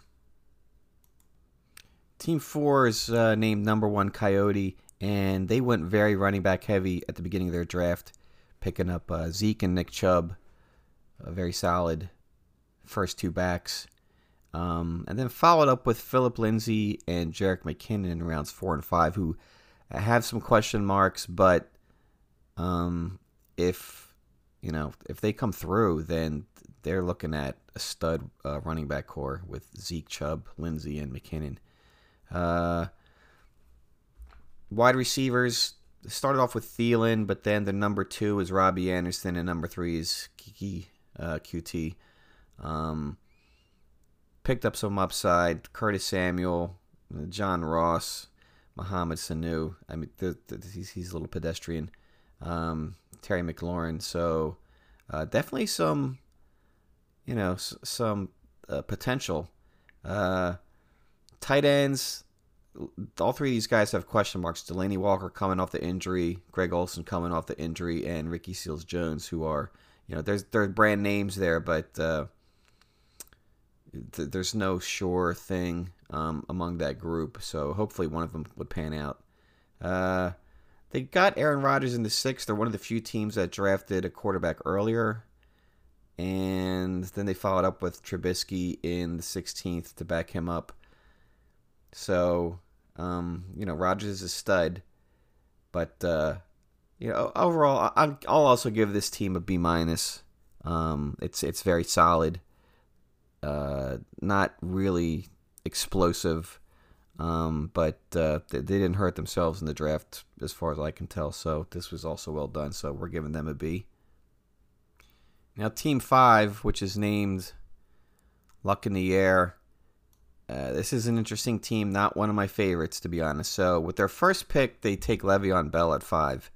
Team Four is uh, named number one Coyote, and they went very running back heavy at the beginning of their draft, picking up uh, Zeke and Nick Chubb, a very solid first two backs. Um, and then followed up with Philip Lindsay and Jerick McKinnon in rounds four and five, who have some question marks, but um, if you know if they come through, then they're looking at a stud uh, running back core with Zeke, Chubb, Lindsay, and McKinnon. Uh, wide receivers started off with Thielen, but then the number two is Robby Anderson, and number three is Keke uh, Coutee. Um, picked up some upside. Curtis Samuel, John Ross, Mohamed Sanu. I mean, the, the, he's, he's a little pedestrian. Um, Terry McLaurin. So uh, definitely some, you know, s- some uh, potential. Uh, tight ends. All three of these guys have question marks. Delanie Walker coming off the injury, Greg Olsen coming off the injury, and Ricky Seals Jones, who are, you know, there's there's brand names there, but uh, th- there's no sure thing um, among that group. So hopefully one of them would pan out. Uh, they got Aaron Rodgers in the sixth. They're one of the few teams that drafted a quarterback earlier. And then they followed up with Trubisky in the 16th to back him up. So, um, you know, Rodgers is a stud. But, uh, you know, overall, I, I'll also give this team a B minus. Um, it's it's very solid uh, not really explosive, um, but uh, they, they, didn't hurt themselves in the draft as far as I can tell. So this was also well done. So we're giving them a B. Now, Team 5, which is named Luck in the Air. Uh, this is an interesting team, not one of my favorites, to be honest. So, with their first pick, they take Le'Veon Bell at five,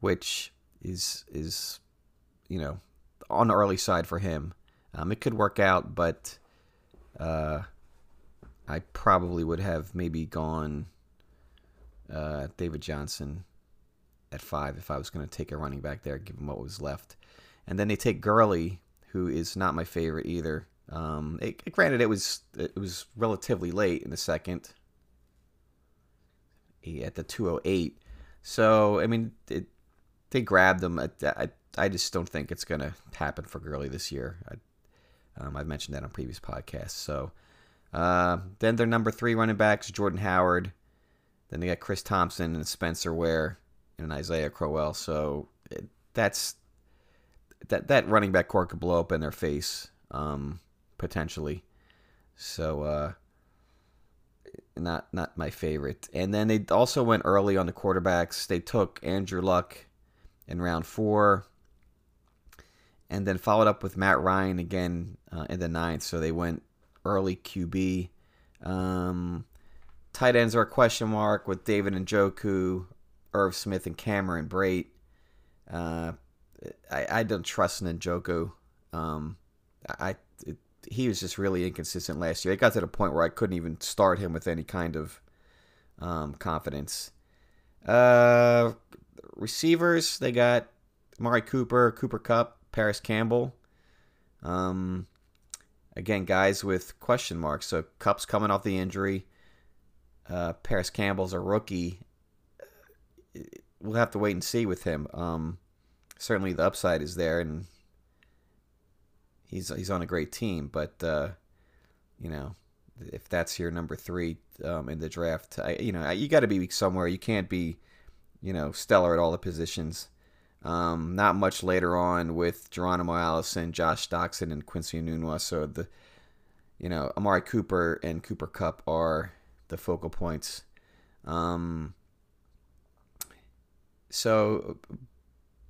which is is you know on the early side for him. Um, it could work out, but uh, I probably would have maybe gone uh, David Johnson at five if I was going to take a running back there, given what was left. And then they take Gurley, who is not my favorite either. Um, it, granted, it was it was relatively late in the second, at the 208. So I mean, it, they grabbed him. I, I, I just don't think it's going to happen for Gurley this year. I, um, I've mentioned that on previous podcasts. So uh, then their number three running backs, Jordan Howard. Then they got Chris Thompson and Spencer Ware and Isaiah Crowell. So that's that that running back core could blow up in their face um, potentially. So uh, not not my favorite. And then they also went early on the quarterbacks. They took Andrew Luck in round four and then followed up with Matt Ryan again uh, in the ninth. So they went early QB. Um, tight ends are a question mark with David Njoku, Irv Smith, and Cameron Brate. Uh, I, I don't trust Njoku. Um, I it, he was just really inconsistent last year. It got to the point where I couldn't even start him with any kind of um, confidence. Uh, receivers, they got Amari Cooper, Cooper Kupp, Parris Campbell. Um, again, guys with question marks. So Kupp's coming off the injury. Uh, Parris Campbell's a rookie. We'll have to wait and see with him. Um, certainly, the upside is there, and he's he's on a great team, but uh, you know, if that's your number three um, in the draft, I, you know, you got to be somewhere. You can't be, you know, stellar at all the positions. Um, not much later on with Geronimo Allison, Josh Doctson, and Quincy Enunwa. So the, you know, Amari Cooper and Cooper Kupp are the focal points. Um, so,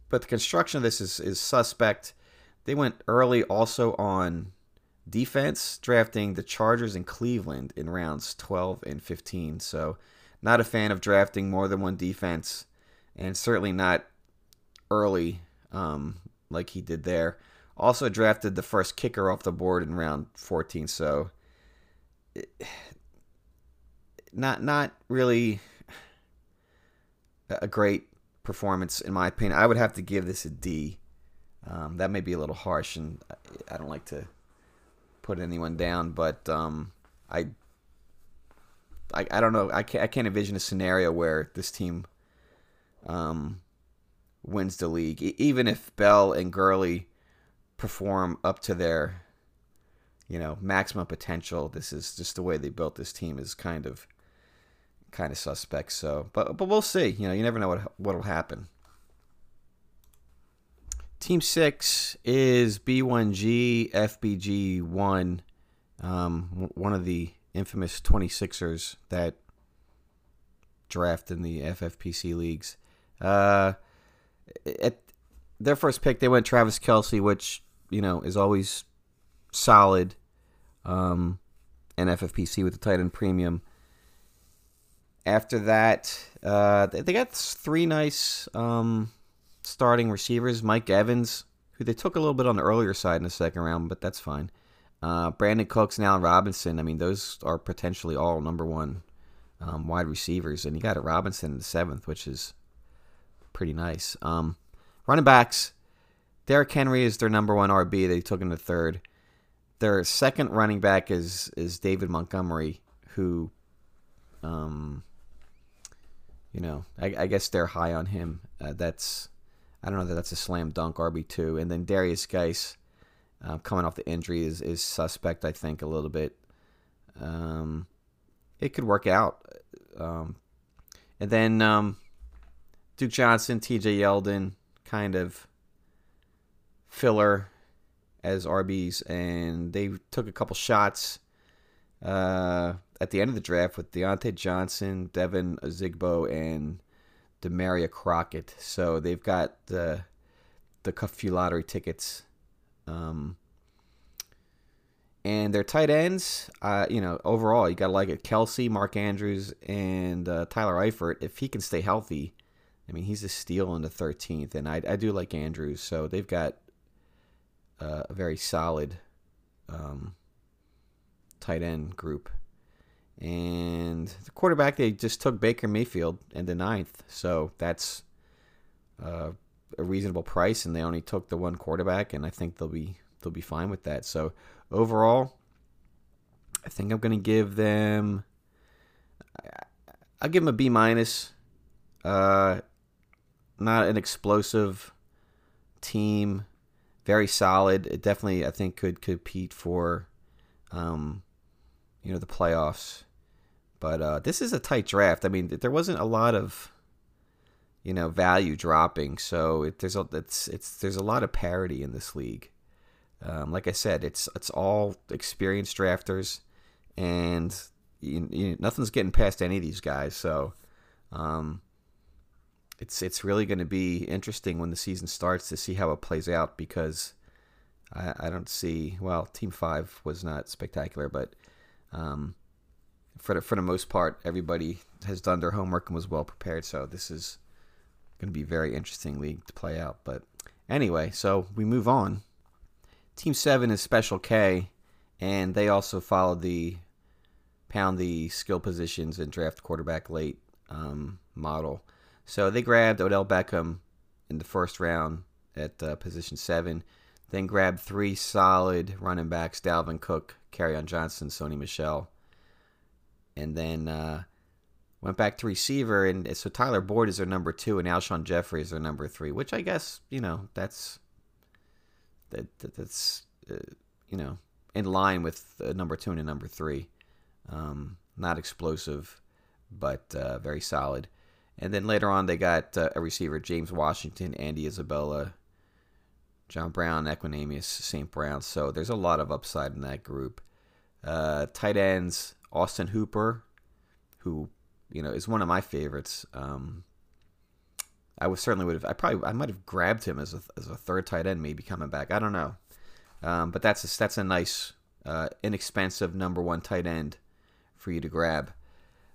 but the construction of this is, is suspect. They went early also on defense, drafting the Chargers in Cleveland in rounds 12 and 15. So, not a fan of drafting more than one defense, and certainly not early um, like he did there. Also drafted the first kicker off the board in round 14. So, not not really a great performance in my opinion. I would have to give this a D. Um, that may be a little harsh, and I don't like to put anyone down, but um, I, I, I don't know. I can't, I can't envision a scenario where this team um, wins the league, even if Bell and Gurley perform up to their, you know, maximum potential. This is just the way they built this team is kind of, kind of suspect. So, but but we'll see. You know, you never know what what'll happen. Team six is B1G FBG1, um, one of the infamous 26ers that draft in the FFPC leagues. Uh, at their first pick, they went Travis Kelce, which you know is always solid. Um, and FFPC with the tight end premium. After that, uh, they got three nice um, starting receivers. Mike Evans, who they took a little bit on the earlier side in the second round, but that's fine. Uh, Brandin Cooks and Allen Robinson. I mean, those are potentially all number one um, wide receivers, and you got a Robinson in the seventh, which is pretty nice. Um, running backs, Derrick Henry is their number one RB. They took him to third. Their second running back is is David Montgomery, who, um, you know, I, I guess they're high on him. Uh, that's I don't know that that's a slam dunk RB two. And then Derrius Guice, uh, coming off the injury, is is suspect. I think a little bit. Um, it could work out. Um, and then um, Duke Johnson, T.J. Yeldon, kind of filler as RBs, and they took a couple shots uh, at the end of the draft with Diontae Johnson, Devine Ozigbo, and Damarea Crockett. So they've got the the few lottery tickets. Um, and their tight ends, uh, you know, overall, you got to like it. Kelce, Mark Andrews, and uh, Tyler Eifert. If he can stay healthy, I mean, he's a steal in the 13th. And I, I do like Andrews. So they've got uh, a very solid um, tight end group. And the quarterback, they just took Baker Mayfield in the ninth. So that's uh, a reasonable price, and they only took the one quarterback, and I think they'll be they'll be fine with that. So overall, I think I'm going to give them. I'll give them a B minus. Uh, not an explosive team, very solid. It definitely, I think, could compete for, um, you know, the playoffs. But uh, this is a tight draft. I mean, there wasn't a lot of, you know, value dropping. So it, there's a it's it's there's a lot of parity in this league. Um, like I said, it's it's all experienced drafters, and you, you, nothing's getting past any of these guys. So um, it's it's really going to be interesting when the season starts to see how it plays out because I, I don't see well, Team Five was not spectacular, but um, for the, for the most part, everybody has done their homework and was well prepared. So this is going to be a very interesting league to play out. But anyway, so we move on. Team seven is Special K, and they also followed the pound the skill positions and draft quarterback late um, model. So they grabbed Odell Beckham in the first round at uh, position seven. Then grabbed three solid running backs: Dalvin Cook, Kerryon Johnson, Sony Michel, and then uh, went back to receiver. And so Tyler Boyd is their number two, and Alshon Jeffery is their number three. Which I guess you know that's that, that's uh, you know, in line with uh, number two and number three. Um, not explosive, but uh, very solid. And then later on, they got uh, a receiver, James Washington, Andy Isabella, John Brown, Equanimeous, St. Brown. So there's a lot of upside in that group. Uh, tight ends, Austin Hooper, who you know is one of my favorites. Um, I would certainly would have. I probably I might have grabbed him as a as a third tight end, maybe coming back. I don't know, um, but that's a, that's a nice, uh, inexpensive number one tight end for you to grab,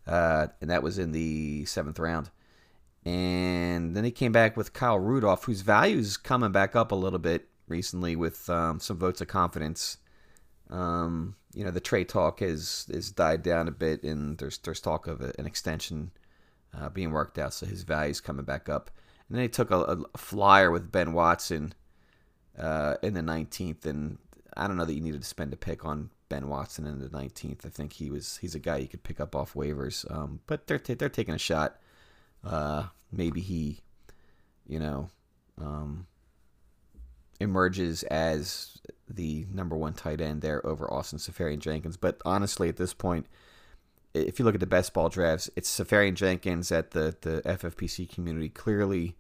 uh, and that was in the seventh round. And then he came back with Kyle Rudolph, whose value is coming back up a little bit recently with um, some votes of confidence. Um, you know, the trade talk has has died down a bit, and there's there's talk of an extension uh, being worked out, so his value's coming back up. And then he took a, a flyer with Ben Watson uh, in the 19th, and I don't know that you needed to spend a pick on Ben Watson in the 19th. I think he was he's a guy you could pick up off waivers, um, but they're t- they're taking a shot. Uh, maybe he, you know, um, emerges as the number one tight end there over Austin Seferian-Jenkins. But honestly, at this point, if you look at the best ball drafts, it's Seferian-Jenkins that the, the FFPC community clearly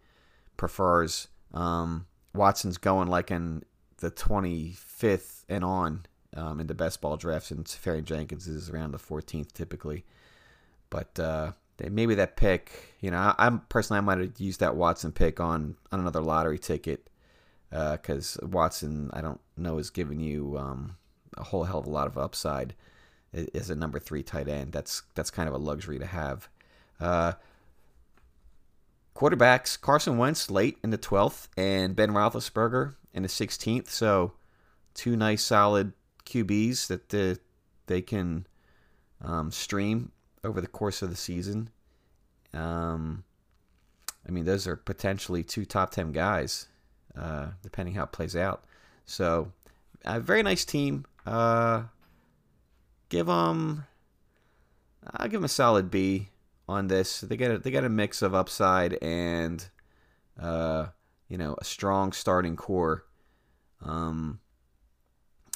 prefers. Um, Watson's going like in the 25th and on um, in the best ball drafts, and Seferian-Jenkins is around the 14th typically. But uh, maybe that pick, you know, I, am personally I might have used that Watson pick on on another lottery ticket because uh, Watson I don't know is giving you um, a whole hell of a lot of upside as a number three tight end. That's that's kind of a luxury to have. Uh, quarterbacks Carson Wentz late in the twelfth and Ben Roethlisberger in the sixteenth. So two nice solid QBs that the, they can um, stream over the course of the season. Um, I mean, those are potentially two top 10 guys, uh, depending how it plays out. So, a very nice team. Uh, give them, I'll give them a solid B on this. They get a, they got a mix of upside and, uh, you know, a strong starting core. Um,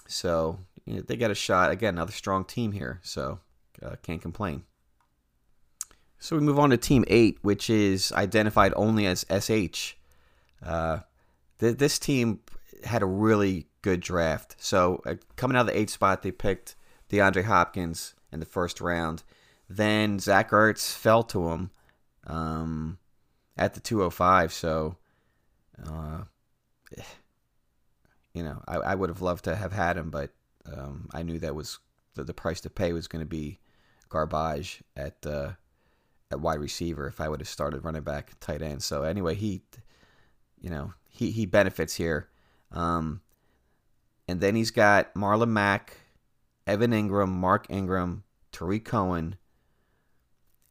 so you know, they got a shot. Again, another strong team here. So uh, can't complain. So we move on to Team 8, which is identified only as SH. Uh, th- this team had a really good draft. So uh, coming out of the 8 spot, they picked DeAndre Hopkins in the first round. Then Zach Ertz fell to him um, at the 205. So, uh, you know, I, I, would have loved to have had him, but um, I knew that was the, the price to pay was going to be garbage at uh, at wide receiver if I would have started running back, tight end. So anyway, he, you know, he he benefits here. Um, and then he's got Marlon Mack, Evan Engram, Mark Ingram, Tarik Cohen,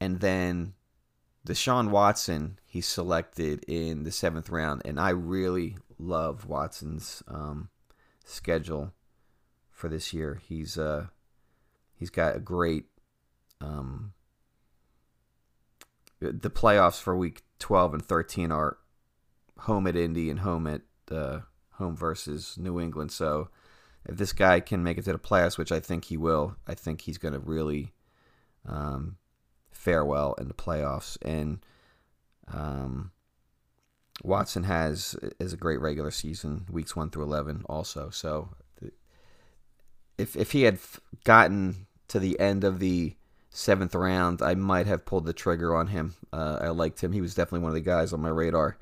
and then Deshaun Watson. He selected in the seventh round, and I really love Watson's um, schedule for this year. He's uh, he's got a great um, the playoffs for week 12 and 13 are home at Indy and home at uh, home versus New England. So if this guy can make it to the playoffs, which I think he will, I think he's going to really um, fare well in the playoffs. And um, Watson has is a great regular season, weeks one through eleven, also. So if if he had gotten to the end of the seventh round, I might have pulled the trigger on him. Uh, I liked him; he was definitely one of the guys on my radar.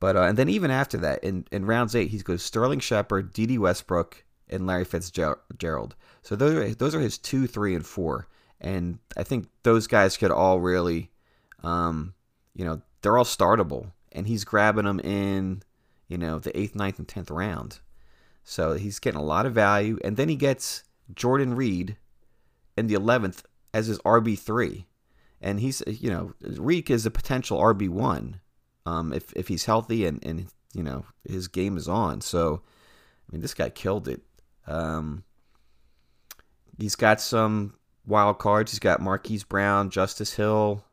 But uh, and then even after that, in, in rounds eight, he goes Sterling Shepard, Dede Westbrook, and Larry Fitzgerald. So those are those are his two, three, and four. And I think those guys could all really, um, you know, they're all startable and he's grabbing them in, you know, the eighth, ninth, and tenth round. So he's getting a lot of value, and then he gets Jordan Reed in the eleventh as his RB three, and he's you know Reek is a potential RB one, um, if if he's healthy and and you know his game is on. So I mean, this guy killed it. Um, he's got some wild cards. He's got Marquise Brown, Justice Hill.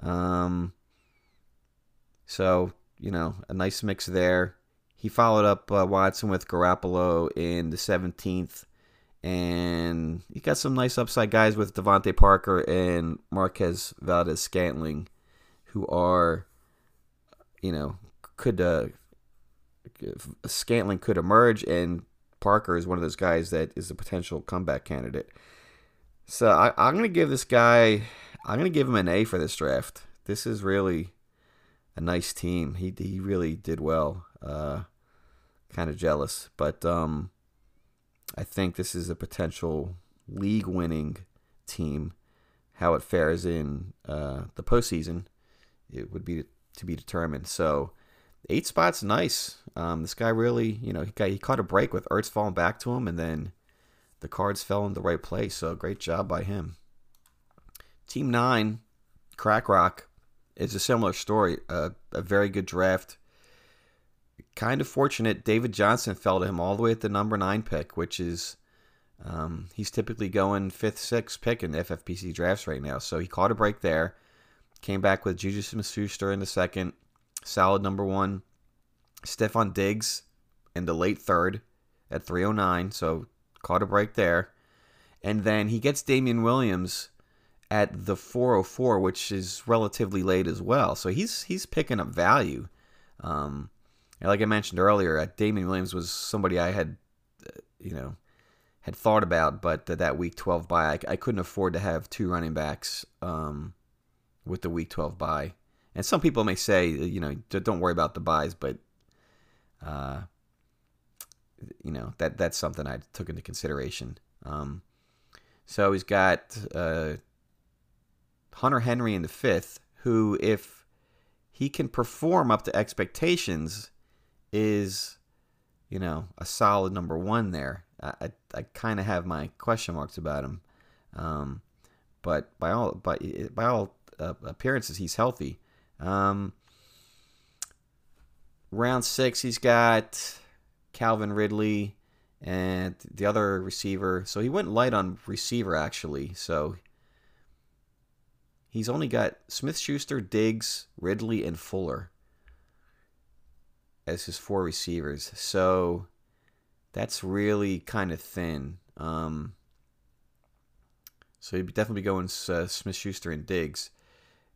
Um, so, you know, a nice mix there. He followed up uh, Watson with Garoppolo in the 17th, and he got some nice upside guys with DeVante Parker and Marquez Valdes Scantling, who are, you know, could uh, Scantling could emerge, and Parker is one of those guys that is a potential comeback candidate. So I, I'm going to give this guy, I'm going to give him an A for this draft. This is really a nice team. He he really did well. Uh, kind of jealous, but um, I think this is a potential league-winning team. How it fares in uh, the postseason, it would be to be determined. So, eight spots, nice. Um, this guy really, you know, he got he caught a break with Ertz falling back to him, and then the cards fell in the right place. So, great job by him. Team nine, Crack Rock, is a similar story. Uh, a very good draft kind of fortunate. David Johnson fell to him all the way at the number nine pick, which is um, he's typically going fifth, sixth pick in FFPC drafts right now. So he caught a break there. Came back with Juju Smith-Schuster in the second, solid number one. Stefon Diggs in the late third at 309, so caught a break there. And then he gets Damien Williams at the 404, which is relatively late as well. So he's he's picking up value. Um, like I mentioned earlier, uh, Damien Williams was somebody I had, uh, you know, had thought about, but that Week 12 bye, I, I, couldn't afford to have two running backs um, with the Week 12 bye. And some people may say, uh, you know, don't worry about the byes, but, uh, you know, that that's something I took into consideration. Um, so he's got uh, Hunter Henry in the fifth, who, if he can perform up to expectations, is, you know, a solid number one there. I I, I kind of have my question marks about him, um, but by all by by all uh, appearances, he's healthy. Um, round six, he's got Calvin Ridley and the other receiver. So he went light on receiver actually. So he's only got Smith Schuster, Diggs, Ridley, and Fuller as his four receivers. So that's really kind of thin. Um, so he'd definitely be going uh, Smith Schuster and Diggs.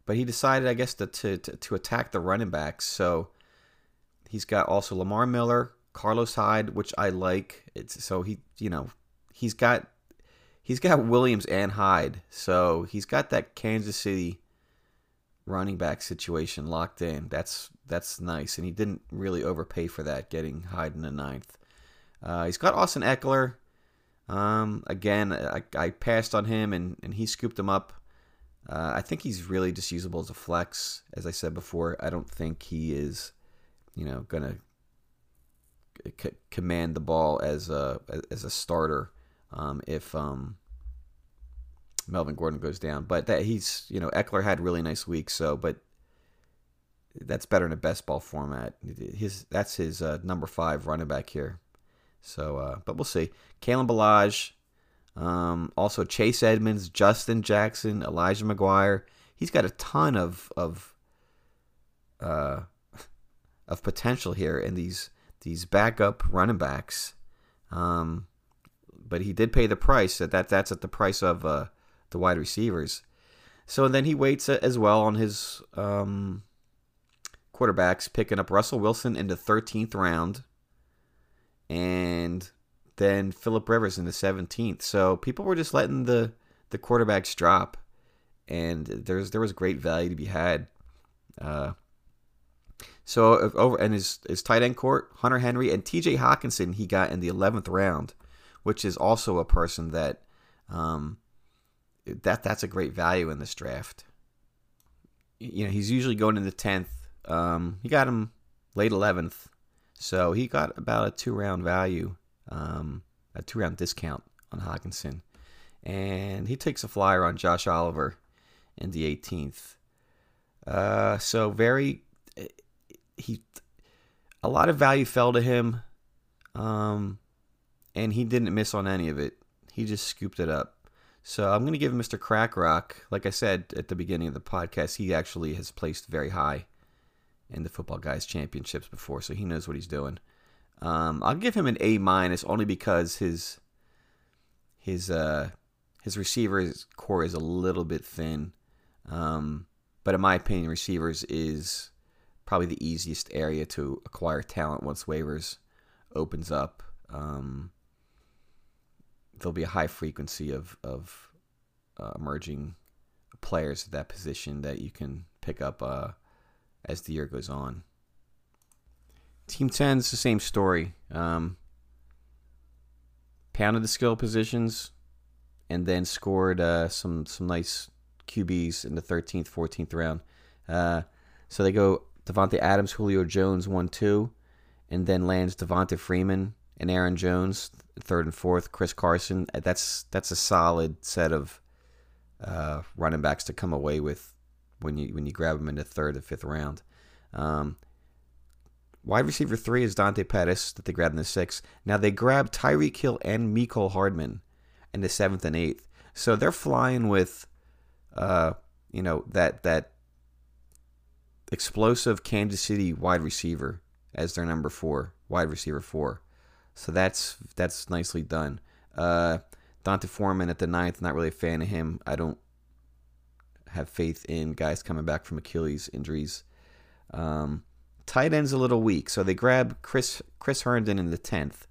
But he decided, I guess, to, to, to attack the running backs. So he's got also Lamar Miller, Carlos Hyde, which I like. It's so he, you know, he's got he's got Williams and Hyde. So he's got that Kansas City running back situation locked in. That's that's nice, and he didn't really overpay for that, getting Hyde in the ninth. Uh, he's got Austin Ekeler. Um, again, I, I, passed on him, and, and he scooped him up. Uh, I think he's really just usable as a flex, as I said before. I don't think he is, you know, gonna c- command the ball as a as a starter. Um, if um, Melvin Gordon goes down. But that he's you know Ekeler had really nice weeks. So, but that's better in a best ball format. His that's his uh, number five running back here. So, uh, but we'll see. Kalen Ballage, um, also Chase Edmonds, Justin Jackson, Elijah McGuire. He's got a ton of of uh, of potential here in these these backup running backs. Um, but he did pay the price. That, that that's at the price of uh, the wide receivers. So then he waits as well on his um, quarterbacks, picking up Russell Wilson in the 13th round, and then Philip Rivers in the 17th. So people were just letting the the quarterbacks drop, and there's there was great value to be had. Uh, so over and his his tight end court, Hunter Henry and T.J. Hockenson, he got in the 11th round, which is also a person that um, that that's a great value in this draft. You know, he's usually going in the tenth. Um, he got him late eleventh, so he got about a two round value, um, a two round discount on Hockenson, and he takes a flyer on Josh Oliver in the eighteenth. Uh, so very he a lot of value fell to him, um, and he didn't miss on any of it. He just scooped it up. So I'm going to give Mr. Crack Rock, like I said at the beginning of the podcast, he actually has placed very high in the Football Guys Championships before, so he knows what he's doing. Um, I'll give him an A minus only because his his uh his receivers core is a little bit thin. Um, but in my opinion, receivers is probably the easiest area to acquire talent once waivers opens up. Um, there'll be a high frequency of of uh, emerging players at that position that you can pick up uh, as the year goes on. Team 10 is the same story. Um, pounded the skill positions and then scored uh, some some nice QBs in the 13th, 14th round. Uh, so they go Davante Adams, Julio Jones, 1 2, and then lands Devonta Freeman and Aaron Jones, third and fourth, Chris Carson. That's that's a solid set of uh, running backs to come away with when you when you grab them in the third or fifth round. Um, wide receiver three is Dante Pettis that they grabbed in the sixth. Now they grabbed Tyreek Hill and Mecole Hardman in the seventh and eighth. So they're flying with, uh, you know that that explosive Kansas City wide receiver as their number four wide receiver four. So that's that's nicely done. Uh, D'Onta Foreman at the ninth, not really a fan of him. I don't have faith in guys coming back from Achilles injuries. Um, tight end's a little weak, so they grab Chris Chris Herndon in the tenth.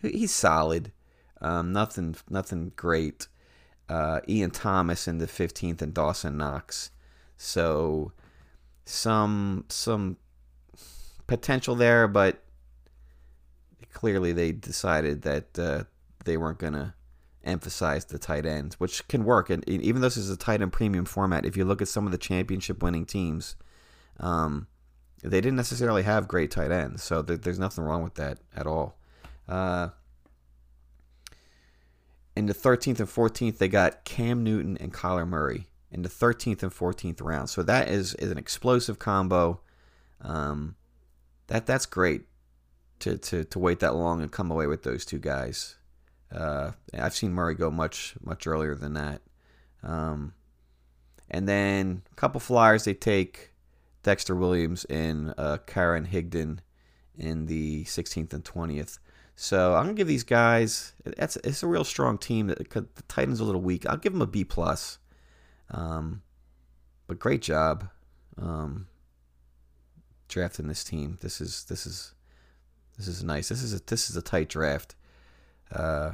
He's solid, um, nothing nothing great. Uh, Ian Thomas in the fifteenth and Dawson Knox. So some some potential there, but clearly they decided that uh, they weren't gonna emphasize the tight ends, which can work. And even though this is a tight end premium format, if you look at some of the championship winning teams, um, they didn't necessarily have great tight ends. So th- there's nothing wrong with that at all. Uh, in the 13th and 14th, they got Cam Newton and Kyler Murray in the 13th and 14th round. So that is, is an explosive combo. Um, that that's great to, to, to wait that long and come away with those two guys. Uh, I've seen Murray go much much earlier than that. Um, and then a couple flyers they take Dexter Williams and uh, Karan Higdon in the 16th and 20th. So I'm gonna give these guys. That's it's a real strong team. The Titans are a little weak. I'll give them a B plus. Um, but great job, um, drafting this team. This is this is this is nice. This is a this is a tight draft. Uh,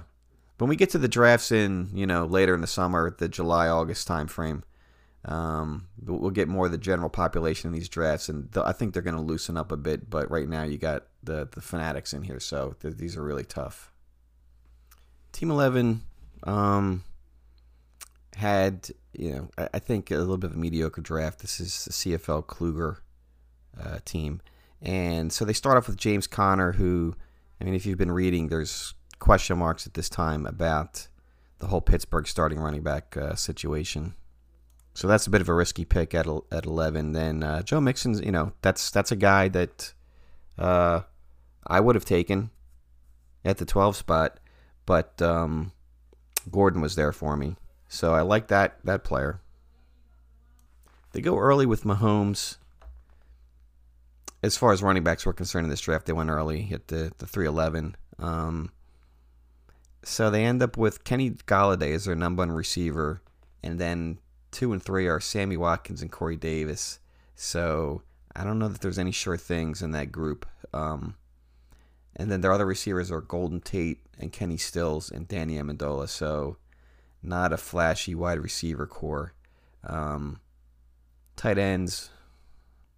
when we get to the drafts in, you know, later in the summer, the July August time frame, um, we'll get more of the general population in these drafts, and I think they're going to loosen up a bit. But right now, you got the the fanatics in here, so th- these are really tough. Team Eleven um, had, you know, I, I, think a little bit of a mediocre draft. This is the CFL Kluger uh, team, and so they start off with James Conner, who, I mean, if you've been reading, there's question marks at this time about the whole Pittsburgh starting running back uh, situation. So that's a bit of a risky pick at at 11. Then uh, Joe Mixon's, you know, that's that's a guy that uh, I would have taken at the 12 spot, but um, Gordon was there for me, so I like that that player. They go early with Mahomes. As far as running backs were concerned in this draft, they went early at the the 311. Um, so they end up with Kenny Golladay as their number one receiver, and then two and three are Sammy Watkins and Corey Davis. So I don't know that there's any sure things in that group. Um, and then their other receivers are Golden Tate and Kenny Stills and Danny Amendola. So not a flashy wide receiver corps. Um, tight ends,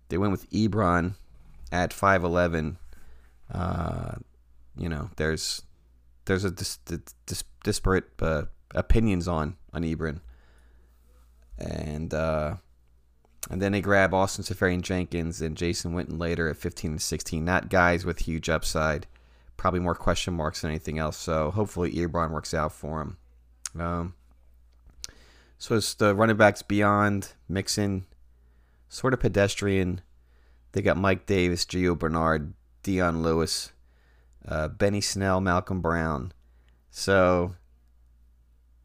they went with Ebron at 5'11. Uh, you know, there's there's a dis, dis, disparate uh, opinions on on Ebron, and uh, and then they grab Austin Seferian-Jenkins and Jason Witten later at 15 and 16. Not guys with huge upside, probably more question marks than anything else. So hopefully Ebron works out for him. Um, so it's the running backs beyond Mixon, sort of pedestrian. They got Mike Davis, Gio Bernard, Dion Lewis uh, Benny Snell, Malcolm Brown. So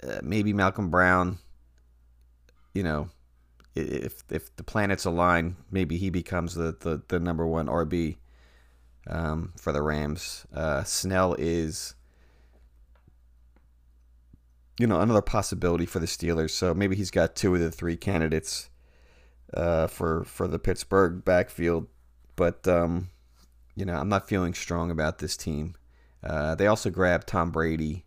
uh, maybe Malcolm Brown, you know, if if the planets align, maybe he becomes the, the, the number one RB um, for the Rams. Uh, Snell is, you know, another possibility for the Steelers. So maybe he's got two of the three candidates uh, for for the Pittsburgh backfield. But um, you know, I'm not feeling strong about this team. Uh, they also grabbed Tom Brady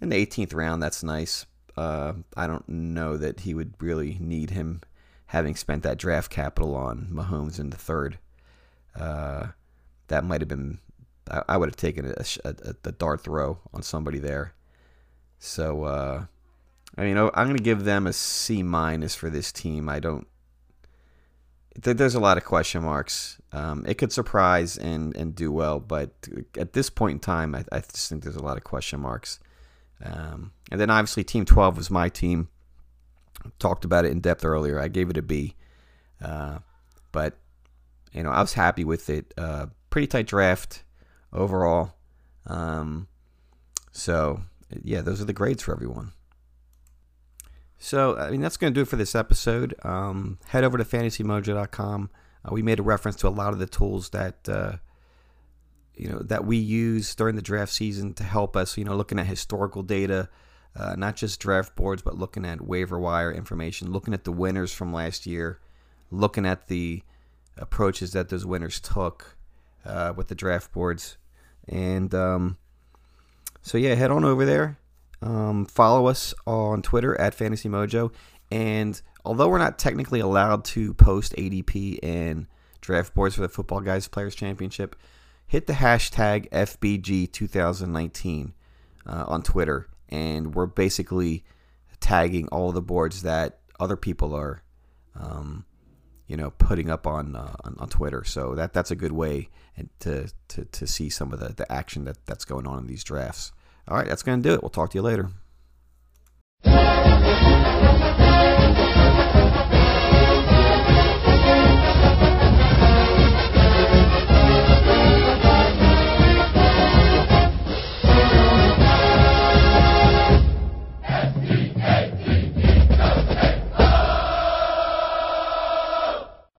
in the 18th round. That's nice. Uh, I don't know that he would really need him, having spent that draft capital on Mahomes in the third. Uh, that might have been. I, I, would have taken a, a, a, dart throw on somebody there. So, uh, I mean, I'm going to give them a C minus for this team. I don't. There's a lot of question marks. Um, it could surprise and, and do well, but at this point in time, I, I just think there's a lot of question marks. Um, and then obviously, Team 12 was my team. Talked about it in depth earlier. I gave it a B. Uh, but, you know, I was happy with it. Uh, pretty tight draft overall. Um, so, yeah, those are the grades for everyone. So, I mean, that's going to do it for this episode. Um, head over to fantasymojo.com. Uh, we made a reference to a lot of the tools that uh, you know that we use during the draft season to help us. You know, looking at historical data, uh, not just draft boards, but looking at waiver wire information, looking at the winners from last year, looking at the approaches that those winners took uh, with the draft boards, and um, so yeah, head on over there. Um, follow us on Twitter at Fantasy Mojo, and although we're not technically allowed to post ADP and draft boards for the Football Guys Players Championship hit the hashtag FBG2019 uh, on Twitter, and we're basically tagging all the boards that other people are, um, you know, putting up on, uh, on, on Twitter. So that that's a good way to to, to see some of the, the action that, that's going on in these drafts. All right, that's going to do it. We'll talk to you later.